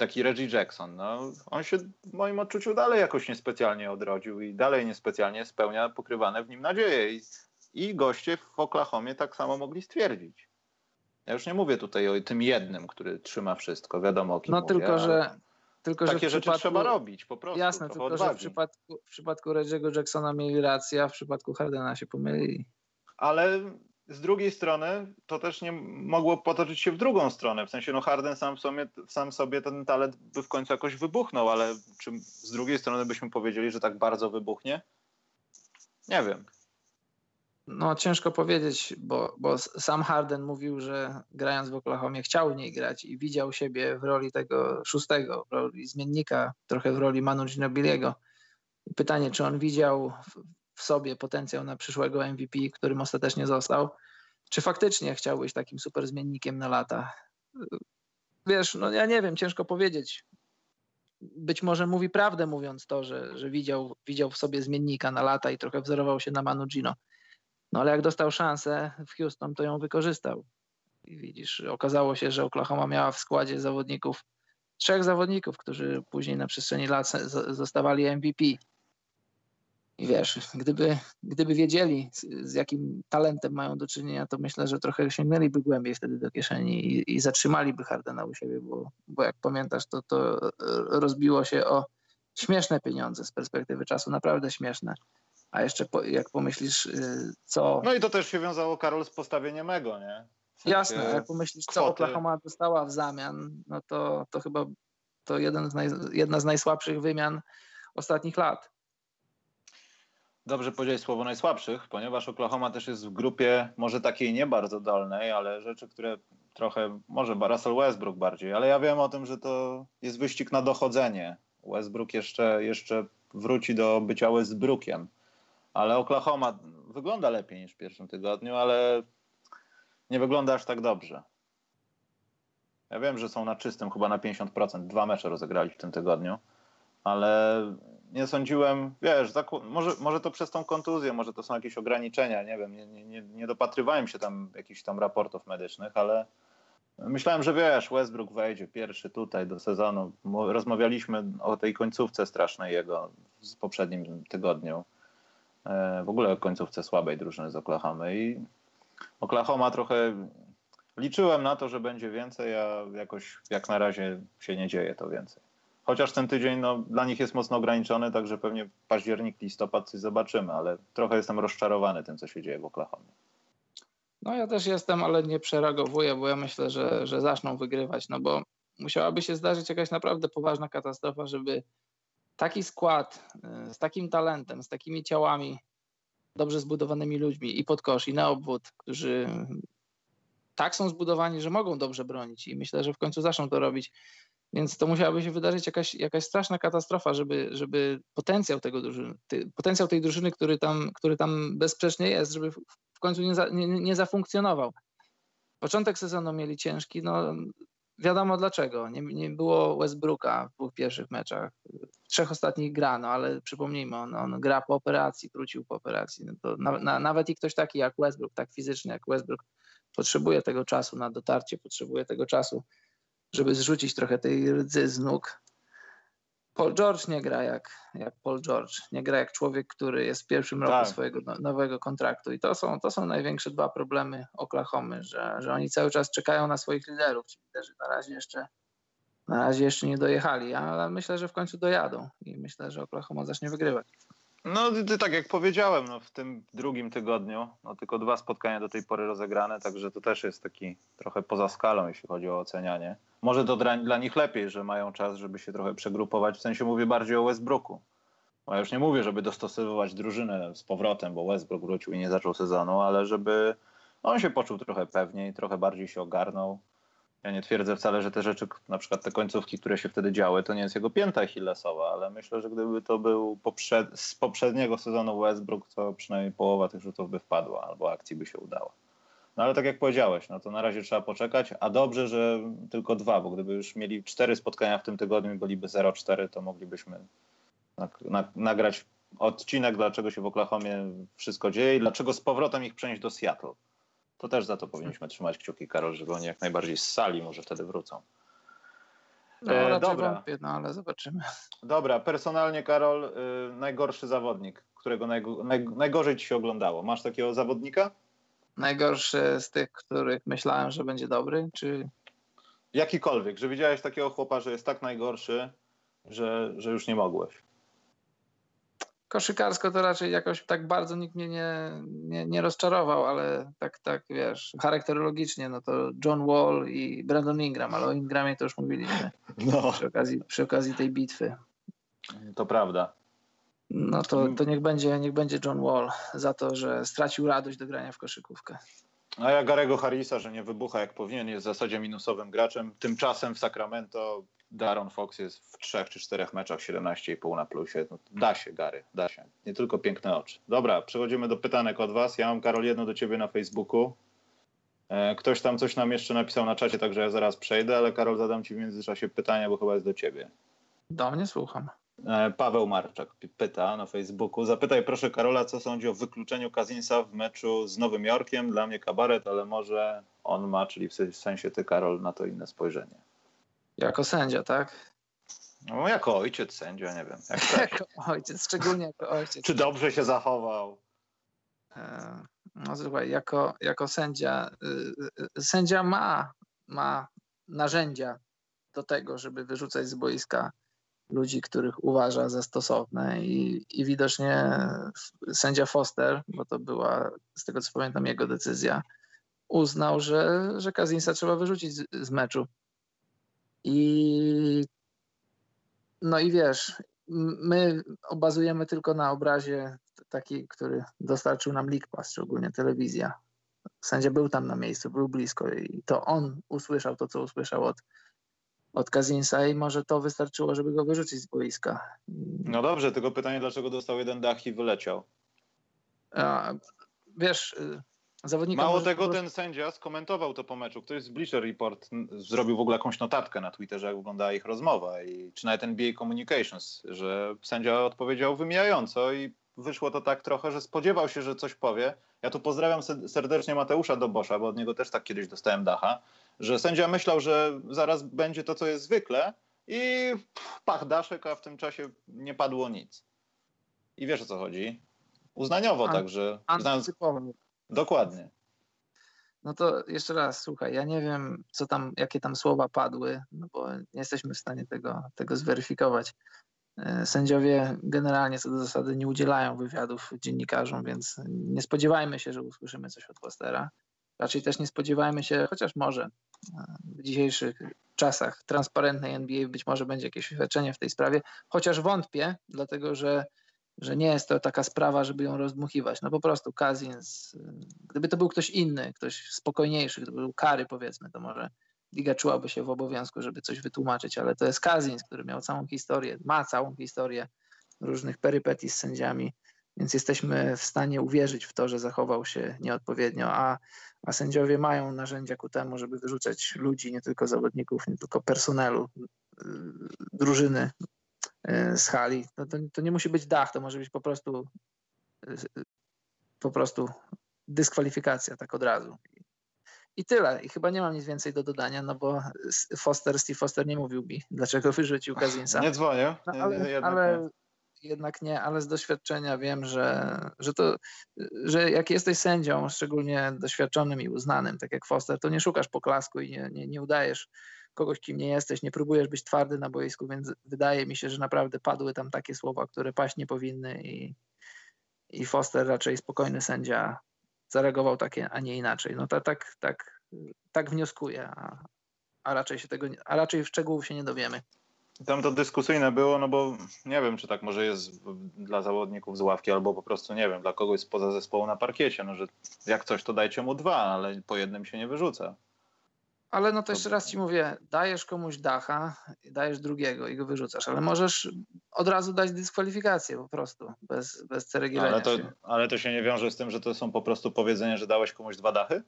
Taki Reggie Jackson, no, on się w moim odczuciu dalej jakoś niespecjalnie odrodził i dalej niespecjalnie spełnia pokrywane w nim nadzieje. I, i goście w Oklahomie tak samo mogli stwierdzić. Ja już nie mówię tutaj o tym jednym, który trzyma wszystko, wiadomo o kim No mówię, tylko, że tylko, takie rzeczy trzeba robić po prostu. Jasne, tylko że w odwagi. przypadku, w przypadku Reggie'ego Jacksona mieli rację, a w przypadku Hardena się pomylili. Ale z drugiej strony to też nie mogło potoczyć się w drugą stronę. W sensie, no Harden sam sobie, sam sobie ten talent by w końcu jakoś wybuchnął, ale czy z drugiej strony byśmy powiedzieli, że tak bardzo wybuchnie? Nie wiem. No ciężko powiedzieć, bo, bo sam Harden mówił, że grając w Oklahomie chciał w niej grać i widział siebie w roli tego szóstego, w roli zmiennika, trochę w roli Manu Ginobiliego. Pytanie, czy on widział w, sobie potencjał na przyszłego MVP, którym ostatecznie został, czy faktycznie chciał być takim super zmiennikiem na lata? Wiesz, no ja nie wiem, ciężko powiedzieć. Być może mówi prawdę mówiąc to, że, że widział, widział w sobie zmiennika na lata i trochę wzorował się na Manu Gino. No ale jak dostał szansę w Houston, to ją wykorzystał. I widzisz, okazało się, że Oklahoma miała w składzie zawodników, trzech zawodników, którzy później na przestrzeni lat zostawali MVP. I wiesz, gdyby, gdyby wiedzieli, z, z jakim talentem mają do czynienia, to myślę, że trochę sięgnęliby głębiej wtedy do kieszeni i, i zatrzymaliby Hardena u siebie, bo, bo jak pamiętasz, to, to e, rozbiło się o śmieszne pieniądze z perspektywy czasu, naprawdę śmieszne. A jeszcze po, jak pomyślisz, y, co. No i to też się wiązało, Karol, z postawieniem Ego, nie? W sensie Jasne, jak pomyślisz, co kwoty. Oklahoma dostała w zamian, no to, to chyba to jeden z naj, jedna z najsłabszych wymian ostatnich lat. Dobrze powiedziałeś słowo najsłabszych, ponieważ Oklahoma też jest w grupie może takiej nie bardzo dolnej, ale rzeczy, które trochę, może Russell Westbrook bardziej, ale ja wiem o tym, że to jest wyścig na dochodzenie. Westbrook jeszcze, jeszcze wróci do bycia Westbrookiem, ale Oklahoma wygląda lepiej niż w pierwszym tygodniu, ale nie wygląda aż tak dobrze. Ja wiem, że są na czystym chyba na 50%, dwa mecze rozegrali w tym tygodniu, ale nie sądziłem, wiesz, może, może to przez tą kontuzję, może to są jakieś ograniczenia, nie wiem, nie, nie, nie, dopatrywałem się tam jakichś tam raportów medycznych, ale myślałem, że wiesz, Westbrook wejdzie pierwszy tutaj do sezonu. Rozmawialiśmy o tej końcówce strasznej jego w poprzednim tygodniu. E, W ogóle o końcówce słabej drużyny z Oklahomy i Oklahoma trochę liczyłem na to, że będzie więcej, a jakoś jak na razie się nie dzieje to więcej. Chociaż ten tydzień no, dla nich jest mocno ograniczony, także pewnie październik, listopad coś zobaczymy, ale trochę jestem rozczarowany tym, co się dzieje w Oklahomie. No ja też jestem, ale nie przereagowuję, bo ja myślę, że, że zaczną wygrywać, no bo musiałaby się zdarzyć jakaś naprawdę poważna katastrofa, żeby taki skład y, z takim talentem, z takimi ciałami, dobrze zbudowanymi ludźmi i pod kosz, i na obwód, którzy tak są zbudowani, że mogą dobrze bronić i myślę, że w końcu zaczną to robić. Więc to musiałaby się wydarzyć jakaś, jakaś straszna katastrofa, żeby, żeby potencjał, tego drużyny, ty, potencjał tej drużyny, który tam, który tam bezsprzecznie jest, żeby w, końcu nie, za, nie, nie zafunkcjonował. Początek sezonu mieli ciężki, no wiadomo dlaczego. Nie, nie było Westbrooka w dwóch pierwszych meczach. W trzech ostatnich gra, no ale przypomnijmy, on, on gra po operacji, wrócił po operacji. No na, na, nawet i ktoś taki jak Westbrook, tak fizycznie jak Westbrook, potrzebuje tego czasu na dotarcie, potrzebuje tego czasu, żeby zrzucić trochę tej rdzy z nóg. Paul George nie gra jak, jak Paul George. Nie gra jak człowiek, który jest w pierwszym roku Tak. swojego no- nowego kontraktu. I to są, to są największe dwa problemy Oklahomy, że, że oni cały czas czekają na swoich liderów. Ci liderzy na razie jeszcze, na razie jeszcze nie dojechali, ale myślę, że w końcu dojadą i myślę, że Oklahoma zacznie wygrywać. No, tak jak powiedziałem, no, w tym drugim tygodniu, no, tylko dwa spotkania do tej pory rozegrane, także to też jest taki trochę poza skalą, jeśli chodzi o ocenianie. Może to dla, dla nich lepiej, że mają czas, żeby się trochę przegrupować, w sensie mówię bardziej o Westbrooku. Ja już nie mówię, żeby dostosowywać drużynę z powrotem, bo Westbrook wrócił i nie zaczął sezonu, ale żeby on się poczuł trochę pewniej, trochę bardziej się ogarnął. Ja nie twierdzę wcale, że te rzeczy, na przykład te końcówki, które się wtedy działy, to nie jest jego pięta achillesowa, ale myślę, że gdyby to był poprzed, z poprzedniego sezonu Westbrook, to przynajmniej połowa tych rzutów by wpadła albo akcji by się udała. No ale tak jak powiedziałeś, no to na razie trzeba poczekać, a dobrze, że tylko dwa, bo gdyby już mieli cztery spotkania w tym tygodniu i byliby 0-4, to moglibyśmy nag- nag- nagrać odcinek, dlaczego się w Oklahomie wszystko dzieje i dlaczego z powrotem ich przenieść do Seattle. To też za to powinniśmy trzymać kciuki, Karol, żeby oni jak najbardziej z sali może wtedy wrócą. No, E, dobra. wątpię, no ale zobaczymy. Dobra, personalnie Karol, y, najgorszy zawodnik, którego najgo- naj, najgorzej ci się oglądało. Masz takiego zawodnika? Najgorszy z tych, których myślałem, że będzie dobry, czy Jakikolwiek, że widziałeś takiego chłopa, że jest tak najgorszy, że, że już nie mogłeś. Koszykarsko to raczej jakoś tak bardzo nikt mnie nie, nie, nie rozczarował, ale tak, tak, wiesz, charakterologicznie, no to John Wall i Brandon Ingram, ale o Ingramie to już mówiliśmy No, przy okazji, przy okazji tej bitwy. to prawda. No to, to niech, będzie, niech będzie John Wall za to, że stracił radość do grania w koszykówkę. A ja Garego Harrisa, że nie wybucha jak powinien, jest w zasadzie minusowym graczem. Tymczasem w Sacramento Daron Fox jest w trzech czy czterech meczach 17,5 na plusie. No, da się, Gary, da się. Nie tylko piękne oczy. Dobra, przechodzimy do pytanek od was. Ja mam, Karol, jedno do ciebie na Facebooku. E, Ktoś tam coś nam jeszcze napisał na czacie, także ja zaraz przejdę, ale Karol, zadam ci w międzyczasie pytanie, bo chyba jest do ciebie. Do mnie słucham. E, Paweł Marczak pyta na Facebooku. Zapytaj proszę Karola, co sądzi o wykluczeniu Kazinsa w meczu z Nowym Jorkiem. Dla mnie kabaret, ale może on ma, czyli w sensie ty, Karol, na to inne spojrzenie. Jako sędzia, tak? No, jako ojciec sędzia, nie wiem. Jak. Jako ojciec, szczególnie jako ojciec. Czy dobrze się zachował? E, No słuchaj, jako, jako sędzia, y, y, sędzia ma, ma narzędzia do tego, żeby wyrzucać z boiska ludzi, których uważa za stosowne i, i widocznie sędzia Foster, bo to była z tego co pamiętam jego decyzja, uznał, że, że Kazinsa trzeba wyrzucić z, z meczu. I no i wiesz, my bazujemy tylko na obrazie taki, który dostarczył nam League Pass, czy ogólnie telewizja. Sędzia był tam na miejscu, był blisko i to on usłyszał to, co usłyszał od, od Kazinsa i może to wystarczyło, żeby go wyrzucić z boiska. No dobrze, tylko pytanie, dlaczego dostał jeden dach i wyleciał? A, wiesz, zawodnikom... Mało tego, ten sędzia skomentował to po meczu. Ktoś z Bleacher Report zrobił w ogóle jakąś notatkę na Twitterze, jak wyglądała ich rozmowa, i, czy nawet NBA Communications, że sędzia odpowiedział wymijająco i wyszło to tak trochę, że spodziewał się, że coś powie. Ja tu pozdrawiam se- serdecznie Mateusza Dobosza, bo od niego też tak kiedyś dostałem dacha, że sędzia myślał, że zaraz będzie to, co jest zwykle i pach daszek, a w tym czasie nie padło nic. I wiesz o co chodzi? Uznaniowo, An- także znając... Dokładnie. No to jeszcze raz, słuchaj, ja nie wiem, co tam, jakie tam słowa padły, no bo nie jesteśmy w stanie tego, tego zweryfikować. E, Sędziowie generalnie co do zasady nie udzielają wywiadów dziennikarzom, więc nie spodziewajmy się, że usłyszymy coś od Postera. Raczej też nie spodziewajmy się, chociaż może e, w dzisiejszych czasach transparentnej NBA być może będzie jakieś oświadczenie w tej sprawie, chociaż wątpię, dlatego że, że nie jest to taka sprawa, żeby ją rozdmuchiwać. No po prostu Kazins, gdyby to był ktoś inny, ktoś spokojniejszy, gdyby był Kary powiedzmy, to może liga czułaby się w obowiązku, żeby coś wytłumaczyć, ale to jest Kazins, który miał całą historię, ma całą historię różnych perypetii z sędziami, więc jesteśmy w stanie uwierzyć w to, że zachował się nieodpowiednio, a, a sędziowie mają narzędzia ku temu, żeby wyrzucać ludzi, nie tylko zawodników, nie tylko personelu, y, drużyny z hali. No to, to nie musi być dach, to może być po prostu y, po prostu dyskwalifikacja tak od razu. I tyle. I chyba nie mam nic więcej do dodania, no bo Foster, Steve Foster nie mówił mi, dlaczego wyrzucił Kazinsa. Nie dzwonię. No, ale, jednak, ale nie. jednak nie, ale z doświadczenia wiem, że, że to, że jak jesteś sędzią, szczególnie doświadczonym i uznanym, tak jak Foster, to nie szukasz poklasku i nie, nie, nie udajesz kogoś, kim nie jesteś, nie próbujesz być twardy na boisku, więc wydaje mi się, że naprawdę padły tam takie słowa, które paść nie powinny i, i Foster raczej spokojny sędzia zareagował takie, a nie inaczej. No tak, tak, tak wnioskuję, a, a raczej się tego, a raczej szczegółów się nie dowiemy. Tam to dyskusyjne było, no bo nie wiem, czy tak może jest dla zawodników z ławki, albo po prostu, nie wiem, dla kogoś spoza zespołu na parkiecie, no że jak coś, to dajcie mu dwa, ale po jednym się nie wyrzuca. Ale no to jeszcze raz ci mówię, dajesz komuś dacha, dajesz drugiego i go wyrzucasz, ale możesz od razu dać dyskwalifikację po prostu, bez, bez ceregielenia ale to, ale to się nie wiąże z tym, że to są po prostu powiedzenia, że dałeś komuś dwa dachy?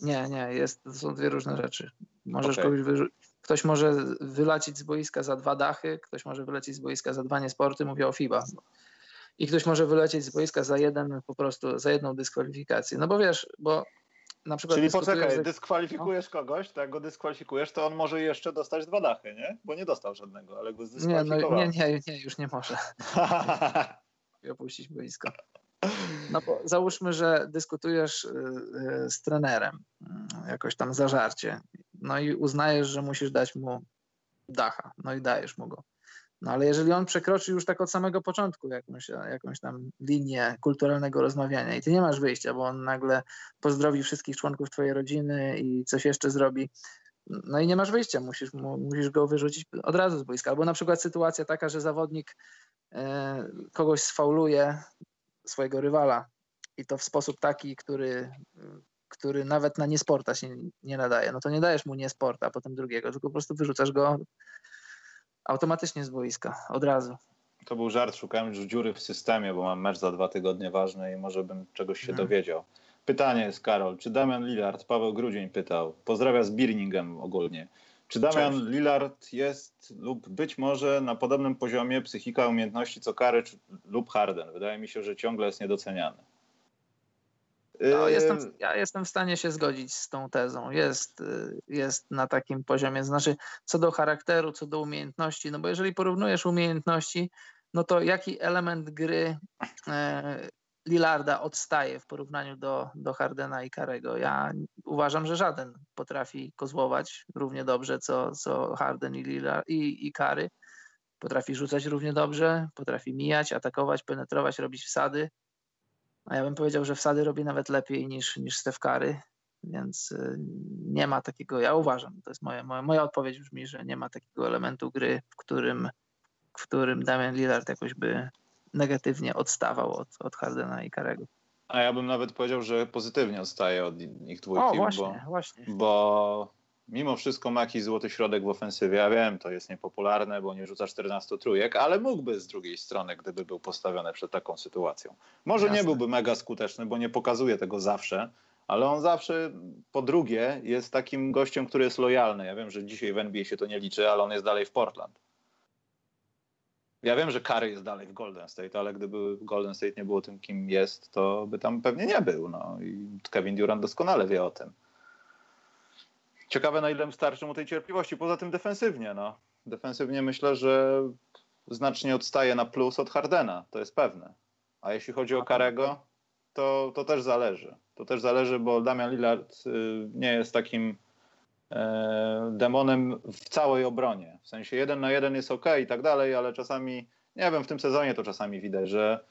Nie, nie, jest, to są dwie różne rzeczy. Możesz okay. kogoś wyrzu- ktoś może wylecieć z boiska za dwa dachy, ktoś może wylecieć z boiska za dwa niesporty, mówię o FIBA. I ktoś może wylecieć z boiska za jeden, po prostu za jedną dyskwalifikację. No bo wiesz, bo na przykład. Czyli poczekaj, dyskwalifikujesz no. kogoś, tak go dyskwalifikujesz, to on może jeszcze dostać dwa dachy, nie? Bo nie dostał żadnego, ale go zdyskwalifikował. Nie, no, nie, nie, nie, już nie może. I opuścić boisko. No bo załóżmy, że dyskutujesz y, y, z trenerem, y, jakoś tam zażarcie, no i uznajesz, że musisz dać mu dacha, no i dajesz mu go. No ale jeżeli on przekroczy już tak od samego początku jakąś, jakąś tam linię kulturalnego rozmawiania i ty nie masz wyjścia, bo on nagle pozdrowi wszystkich członków twojej rodziny i coś jeszcze zrobi, no i nie masz wyjścia, musisz, musisz go wyrzucić od razu z boiska. Albo na przykład sytuacja taka, że zawodnik e, kogoś sfauluje, swojego rywala i to w sposób taki, który, który nawet na niesporta się nie nadaje. No to nie dajesz mu niesporta, potem drugiego, tylko po prostu wyrzucasz go automatycznie z boiska, od razu. To był żart, szukałem już dziury w systemie, bo mam mecz za dwa tygodnie ważny i może bym czegoś się hmm. dowiedział. Pytanie jest, Karol, czy Damian Lillard, Paweł Grudzień pytał, pozdrawia z Birmingham ogólnie. Czy Damian Cześć. Lillard jest lub być może na podobnym poziomie psychika umiejętności co Kary lub Harden? Wydaje mi się, że ciągle jest niedoceniany. No, jestem, ja jestem w stanie się zgodzić z tą tezą. Jest, y, jest na takim poziomie. Znaczy, co do charakteru, co do umiejętności, no bo jeżeli porównujesz umiejętności, no to jaki element gry e, Lillarda odstaje w porównaniu do, do Hardena i Karego? Ja uważam, że żaden potrafi kozłować równie dobrze, co, co Harden i, Lillard, i, i Kary. Potrafi rzucać równie dobrze, potrafi mijać, atakować, penetrować, robić wsady a ja bym powiedział, że wsady robi nawet lepiej niż, niż Steph Curry, więc y, nie ma takiego, ja uważam, to jest moja, moja, moja odpowiedź brzmi, że nie ma takiego elementu gry, w którym, w którym Damian Lillard jakoś by negatywnie odstawał od, od Hardena i Karego. A ja bym nawet powiedział, że pozytywnie odstaje od ich dwójki. O, właśnie, bo, właśnie. Bo mimo wszystko ma jakiś złoty środek w ofensywie. Ja wiem, to jest niepopularne, bo nie rzuca 14 trójek, ale mógłby z drugiej strony, gdyby był postawiony przed taką sytuacją. Może Jasne. nie byłby mega skuteczny, bo nie pokazuje tego zawsze, ale on zawsze, po drugie, jest takim gościem, który jest lojalny. Ja wiem, że dzisiaj w NBA się to nie liczy, ale on jest dalej w Portland. Ja wiem, że Curry jest dalej w Golden State, ale gdyby Golden State nie było tym, kim jest, to by tam pewnie nie był. No. I Kevin Durant doskonale wie o tym. Ciekawe, na ile starczy mu tej cierpliwości. Poza tym defensywnie. No. Defensywnie myślę, że znacznie odstaje na plus od Hardena, to jest pewne. A jeśli chodzi o Karego, to, to też zależy. To też zależy, bo Damian Lillard y, nie jest takim e, demonem w całej obronie. W sensie jeden na jeden jest ok i tak dalej, ale czasami, nie wiem, w tym sezonie to czasami widać, że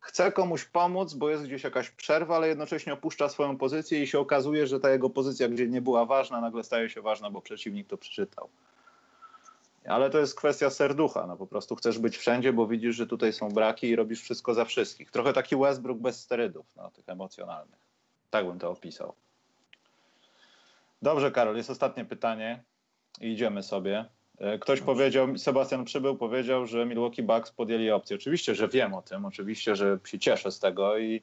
chce komuś pomóc, bo jest gdzieś jakaś przerwa, ale jednocześnie opuszcza swoją pozycję i się okazuje, że ta jego pozycja, gdzie nie była ważna, nagle staje się ważna, bo przeciwnik to przeczytał. Ale to jest kwestia serducha. No po prostu chcesz być wszędzie, bo widzisz, że tutaj są braki i robisz wszystko za wszystkich. Trochę taki Westbrook bez sterydów, no, tych emocjonalnych. Tak bym to opisał. Dobrze, Karol, jest ostatnie pytanie i idziemy sobie. E, ktoś powiedział, Sebastian Przybył powiedział, że Milwaukee Bucks podjęli opcję. Oczywiście, że wiem o tym, oczywiście, że się cieszę z tego i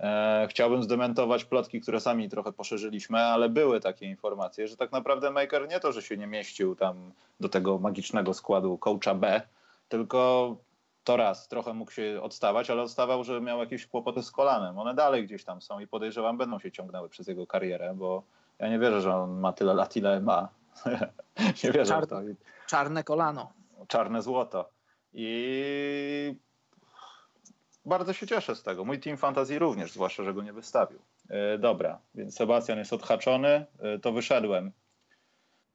e, chciałbym zdementować plotki, które sami trochę poszerzyliśmy, ale były takie informacje, że tak naprawdę Maker nie to, że się nie mieścił tam do tego magicznego składu coacha B, tylko to raz, trochę mógł się odstawać, ale odstawał, że miał jakieś kłopoty z kolanem. One dalej gdzieś tam są i podejrzewam, będą się ciągnęły przez jego karierę, bo Ja nie wierzę, że on ma tyle lat, ile ma. Nie wierzę Czar- w to. Czarne kolano. Czarne złoto. I bardzo się cieszę z tego. Mój team fantasy również, zwłaszcza, że go nie wystawił. E, dobra, więc Sebastian jest odhaczony. E, to wyszedłem.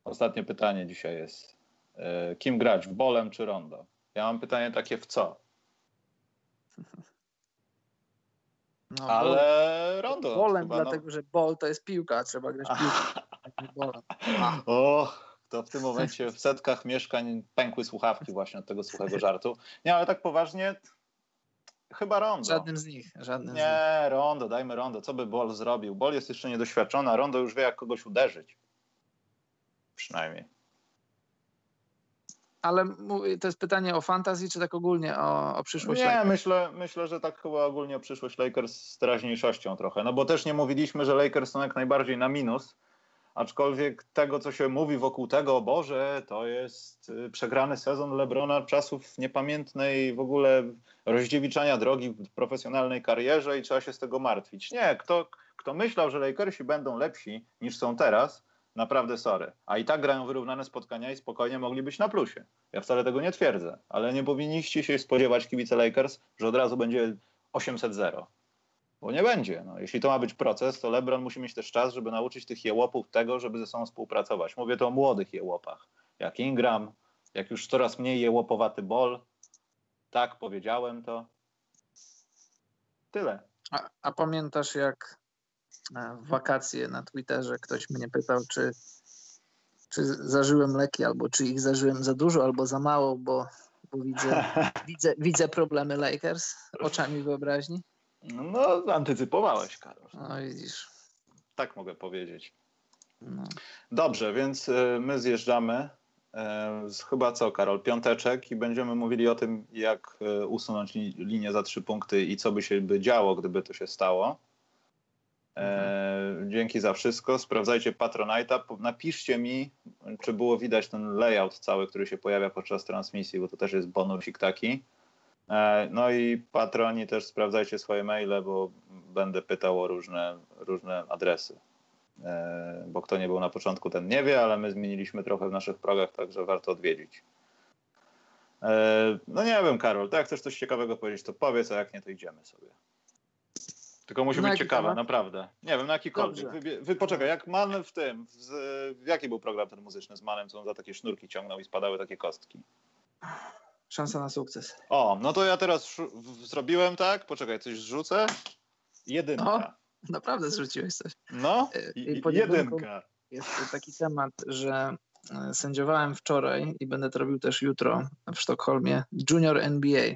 Ostatnie pytanie dzisiaj jest. E, kim grać, w bolem czy rondo? Ja mam pytanie takie w co? No, Ale rondo. Bolem, chyba, no. dlatego że bol to jest piłka, trzeba grać piłkę. nie O, to w tym momencie w setkach mieszkań pękły słuchawki właśnie od tego suchego żartu. Nie, ale tak poważnie, chyba rondo. żadnym z nich. Żadnym z nich. Nie, rondo, dajmy rondo. Co by Bol zrobił? Bol jest jeszcze niedoświadczony, a rondo już wie, jak kogoś uderzyć. Przynajmniej. Ale to jest pytanie o fantazji, czy tak ogólnie o, o przyszłość? Nie, Lakers? myślę, myślę, że tak chyba ogólnie o przyszłość Lakers z teraźniejszością trochę. No bo też nie mówiliśmy, że Lakers są jak najbardziej na minus. Aczkolwiek tego, co się mówi wokół tego, Boże, to jest y, przegrany sezon Lebrona czasów niepamiętnej w ogóle rozdziewiczania drogi w profesjonalnej karierze i trzeba się z tego martwić. Nie, kto, kto myślał, że Lakersi będą lepsi niż są teraz, naprawdę sorry. A i tak grają wyrównane spotkania i spokojnie mogli być na plusie. Ja wcale tego nie twierdzę, ale nie powinniście się spodziewać kibice Lakers, że od razu będzie 800-0. Bo nie będzie. No, jeśli to ma być proces, to LeBron musi mieć też czas, żeby nauczyć tych jełopów tego, żeby ze sobą współpracować. Mówię to o młodych jełopach, jak Ingram, jak już coraz mniej jełopowaty bol. Tak, powiedziałem to. Tyle. A, a pamiętasz, jak e, w wakacje na Twitterze ktoś mnie pytał, czy, czy zażyłem leki, albo czy ich zażyłem za dużo, albo za mało, bo, bo widzę, widzę, widzę problemy Lakers oczami wyobraźni. No, antycypowałeś, Karol. No widzisz. Tak mogę powiedzieć. No. Dobrze, więc y, my zjeżdżamy. y, Chyba co, Karol? Piąteczek i będziemy mówili o tym, jak y, usunąć li- linię za trzy punkty i co by się by działo, gdyby to się stało. E, Dzięki za wszystko. Sprawdzajcie Patronite'a. Napiszcie mi, czy było widać ten layout cały, który się pojawia podczas transmisji, bo to też jest bonusik taki. E, No i patroni też sprawdzajcie swoje maile, bo będę pytał o różne, różne adresy. E, Bo kto nie był na początku, ten nie wie, ale my zmieniliśmy trochę w naszych progach, także warto odwiedzić. E, No nie wiem, Karol, to jak chcesz coś ciekawego powiedzieć, to powiedz, a jak nie, to idziemy sobie. Tylko musi Na być ciekawe, temat? naprawdę. Nie wiem, na jakikolwiek. Wybie- wy, poczekaj, jak Man w tym, z, jaki był program ten muzyczny z Manem, co on za takie sznurki ciągnął i spadały takie kostki? Szansa na sukces. O, no to ja teraz zrobiłem tak, poczekaj, coś zrzucę. Jedynka. O. Naprawdę zrzuciłeś coś. No, E, i- jedynka. Jest taki temat, że e, sędziowałem wczoraj i będę to robił też jutro w Sztokholmie Junior NBA.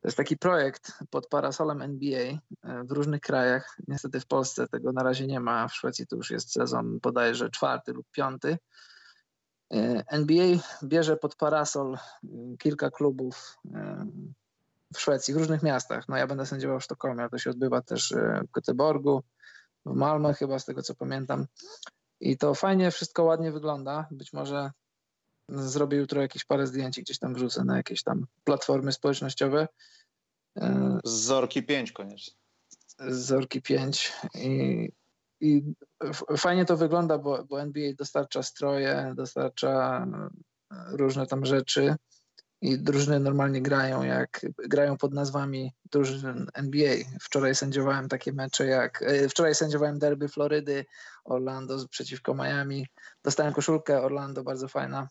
To jest taki projekt pod parasolem NBA e, w różnych krajach. Niestety w Polsce tego na razie nie ma. W Szwecji to już jest sezon bodajże czwarty lub piąty. E, NBA bierze pod parasol mm, kilka klubów e, w Szwecji, w różnych miastach. No ja będę sędziował w Sztokholmie, ale to się odbywa też e, w Göteborgu, w Malmö chyba, z tego co pamiętam. I to fajnie, wszystko ładnie wygląda. Być może zrobię jutro jakieś parę zdjęć i gdzieś tam wrzucę na jakieś tam platformy społecznościowe. Z Zorki 5 koniecznie. z Zorki 5 i, i fajnie to wygląda, bo, bo NBA dostarcza stroje, dostarcza e, różne tam rzeczy i drużyny normalnie grają jak grają pod nazwami drużyn NBA. Wczoraj sędziowałem takie mecze jak e, wczoraj sędziowałem derby Florydy, Orlando przeciwko Miami. Dostałem koszulkę Orlando, bardzo fajna.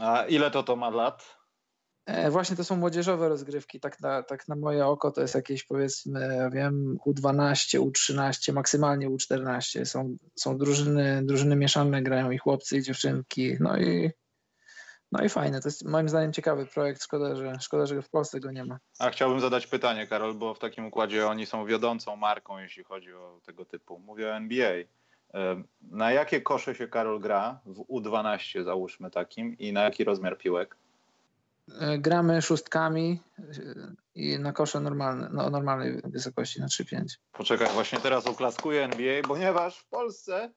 A ile to to ma lat? E, Właśnie to są młodzieżowe rozgrywki, tak na, tak na moje oko to jest jakieś powiedzmy, wiem, U12, U13, maksymalnie U14. Są, są drużyny, drużyny mieszane, grają i chłopcy i dziewczynki, no i, no i fajne. To jest moim zdaniem ciekawy projekt, szkoda, że, szkoda, że w Polsce go nie ma. A chciałbym zadać pytanie, Karol, bo w takim układzie oni są wiodącą marką, jeśli chodzi o tego typu. Mówię o NBA. Em, Na jakie kosze się Karol gra w U12 załóżmy takim i na jaki rozmiar piłek? E, Gramy szóstkami e, i na kosze normalne, no, normalnej wysokości na 3-5. Poczekaj, właśnie teraz oklaskuję NBA, ponieważ w Polsce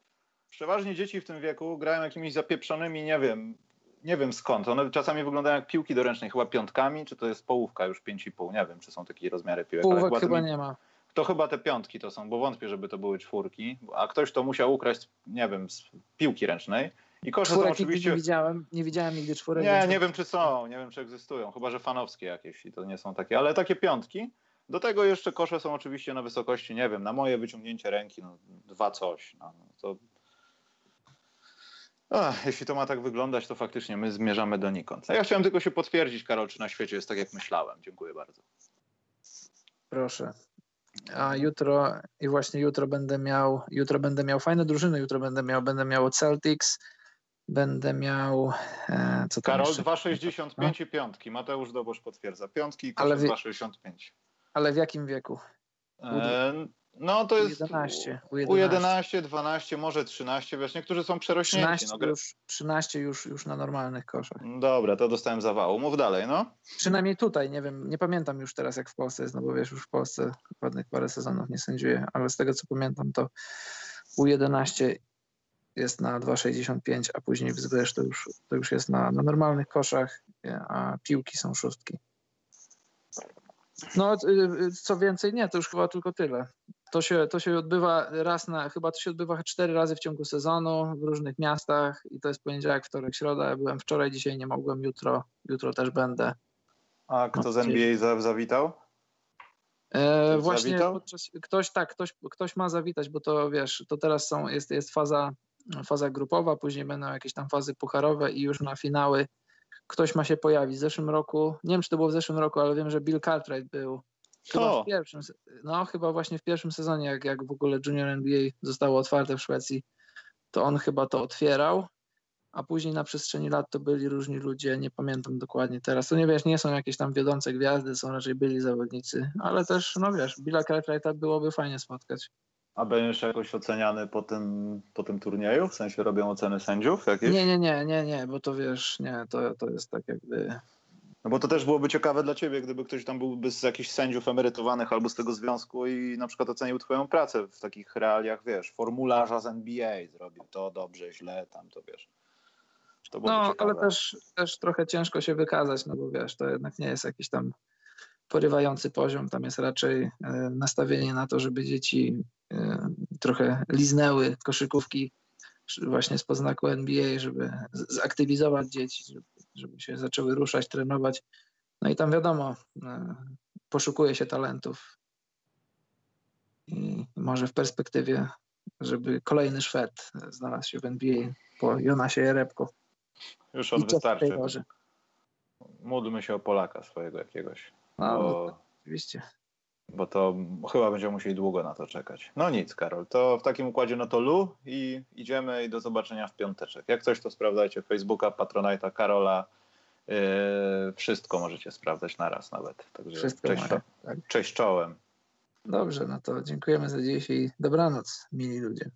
przeważnie dzieci w tym wieku grają jakimiś zapieprzonymi, nie wiem, nie wiem skąd. One czasami wyglądają jak piłki doręcznej, chyba piątkami, czy to jest połówka już 5,5, nie wiem, czy są takie rozmiary piłek. ale Półwek chyba tymi- nie ma. To chyba te piątki to są, bo wątpię, żeby to były czwórki, a ktoś to musiał ukraść, nie wiem, z piłki ręcznej. I kosze Czwórek są oczywiście... nie widziałem, nie widziałem nigdy czwórek. Nie, więc- nie wiem czy są, nie wiem czy egzystują, chyba że fanowskie jakieś i to nie są takie, ale takie piątki. Do tego jeszcze kosze są oczywiście na wysokości, nie wiem, na moje wyciągnięcie ręki, no dwa coś. No, to... Ach, jeśli to ma tak wyglądać, to faktycznie my zmierzamy donikąd. A ja chciałem tylko się potwierdzić, Karol, czy na świecie jest tak, jak myślałem. Dziękuję bardzo. Proszę. A jutro i właśnie jutro będę miał, jutro będę miał fajne drużyny, jutro będę miał, będę miał Celtics, będę miał e, co Karol, jeszcze? 2,65 i piątki. Mateusz Dobosz potwierdza. Piątki i wie- 2,65. Ale w jakim wieku? E, no to jest U11, U11, 12, może 13, wiesz, niektórzy są przerośnięci. 13 No, już, 13 już, już na normalnych koszach. Dobra, to dostałem zawału. Mów dalej, no. Przynajmniej tutaj, nie wiem, nie pamiętam już teraz jak w Polsce jest, no bo wiesz, już w Polsce ładnych parę sezonów nie sędziuję, ale z tego co pamiętam to U11 jest na 2,65, a później wzwyż to już, to już jest na, na normalnych koszach, a piłki są szóstki. No, y, y, co więcej, nie, to już chyba tylko tyle. To się, to się odbywa raz na, chyba to się odbywa cztery razy w ciągu sezonu w różnych miastach i to jest poniedziałek, wtorek, środa. Ja byłem wczoraj, dzisiaj nie mogłem, jutro, jutro też będę. A kto z No, NBA za, zawitał? E, właśnie podczas, ktoś tak, ktoś, ktoś ma zawitać, bo to wiesz, to teraz są, jest, jest faza, faza grupowa, później będą jakieś tam fazy pucharowe i już na finały ktoś ma się pojawić. W zeszłym roku, nie wiem czy to było w zeszłym roku, ale wiem, że Bill Cartwright był chyba w pierwszym, no chyba właśnie w pierwszym sezonie, jak, jak w ogóle Junior NBA zostało otwarte w Szwecji, to on chyba to otwierał, a później na przestrzeni lat to byli różni ludzie, nie pamiętam dokładnie teraz. To nie wiesz, nie są jakieś tam wiodące gwiazdy, są raczej byli zawodnicy, ale też, no wiesz, Billa Cartwrighta byłoby fajnie spotkać. A będziesz jakoś oceniany po tym, po tym turnieju? W sensie robią oceny sędziów jakieś? Nie, nie, nie, nie, nie, bo to wiesz, nie, to, to jest tak jakby... No bo to też byłoby ciekawe dla ciebie, gdyby ktoś tam byłby z jakichś sędziów emerytowanych albo z tego związku i na przykład ocenił twoją pracę w takich realiach, wiesz, formularza z NBA zrobił to dobrze, źle, tam to wiesz. To No, ciekawe. ale też, też trochę ciężko się wykazać, no bo wiesz, to jednak nie jest jakiś tam porywający poziom, tam jest raczej e, nastawienie na to, żeby dzieci e, trochę liznęły koszykówki sz- właśnie z poznaku NBA, żeby zaktywizować dzieci, żeby, się zaczęły ruszać, trenować. No i tam wiadomo, e, poszukuje się talentów i może w perspektywie, żeby kolejny Szwed znalazł się w NBA po Jonasie Jerebko. Już on wystarczy. Módlmy się o Polaka swojego jakiegoś. No, Bo, oczywiście. bo to chyba będziemy musieli długo na to czekać. No nic, Karol. To w takim układzie no to lu i idziemy i do zobaczenia w piąteczek. Jak coś, to sprawdzajcie Facebooka, Patronite'a, Karola. Yy, wszystko możecie sprawdzać naraz nawet. Także Wszystko cześć, moje. Tak. cześć czołem. Dobrze, no to dziękujemy za dziś i dobranoc, mili ludzie.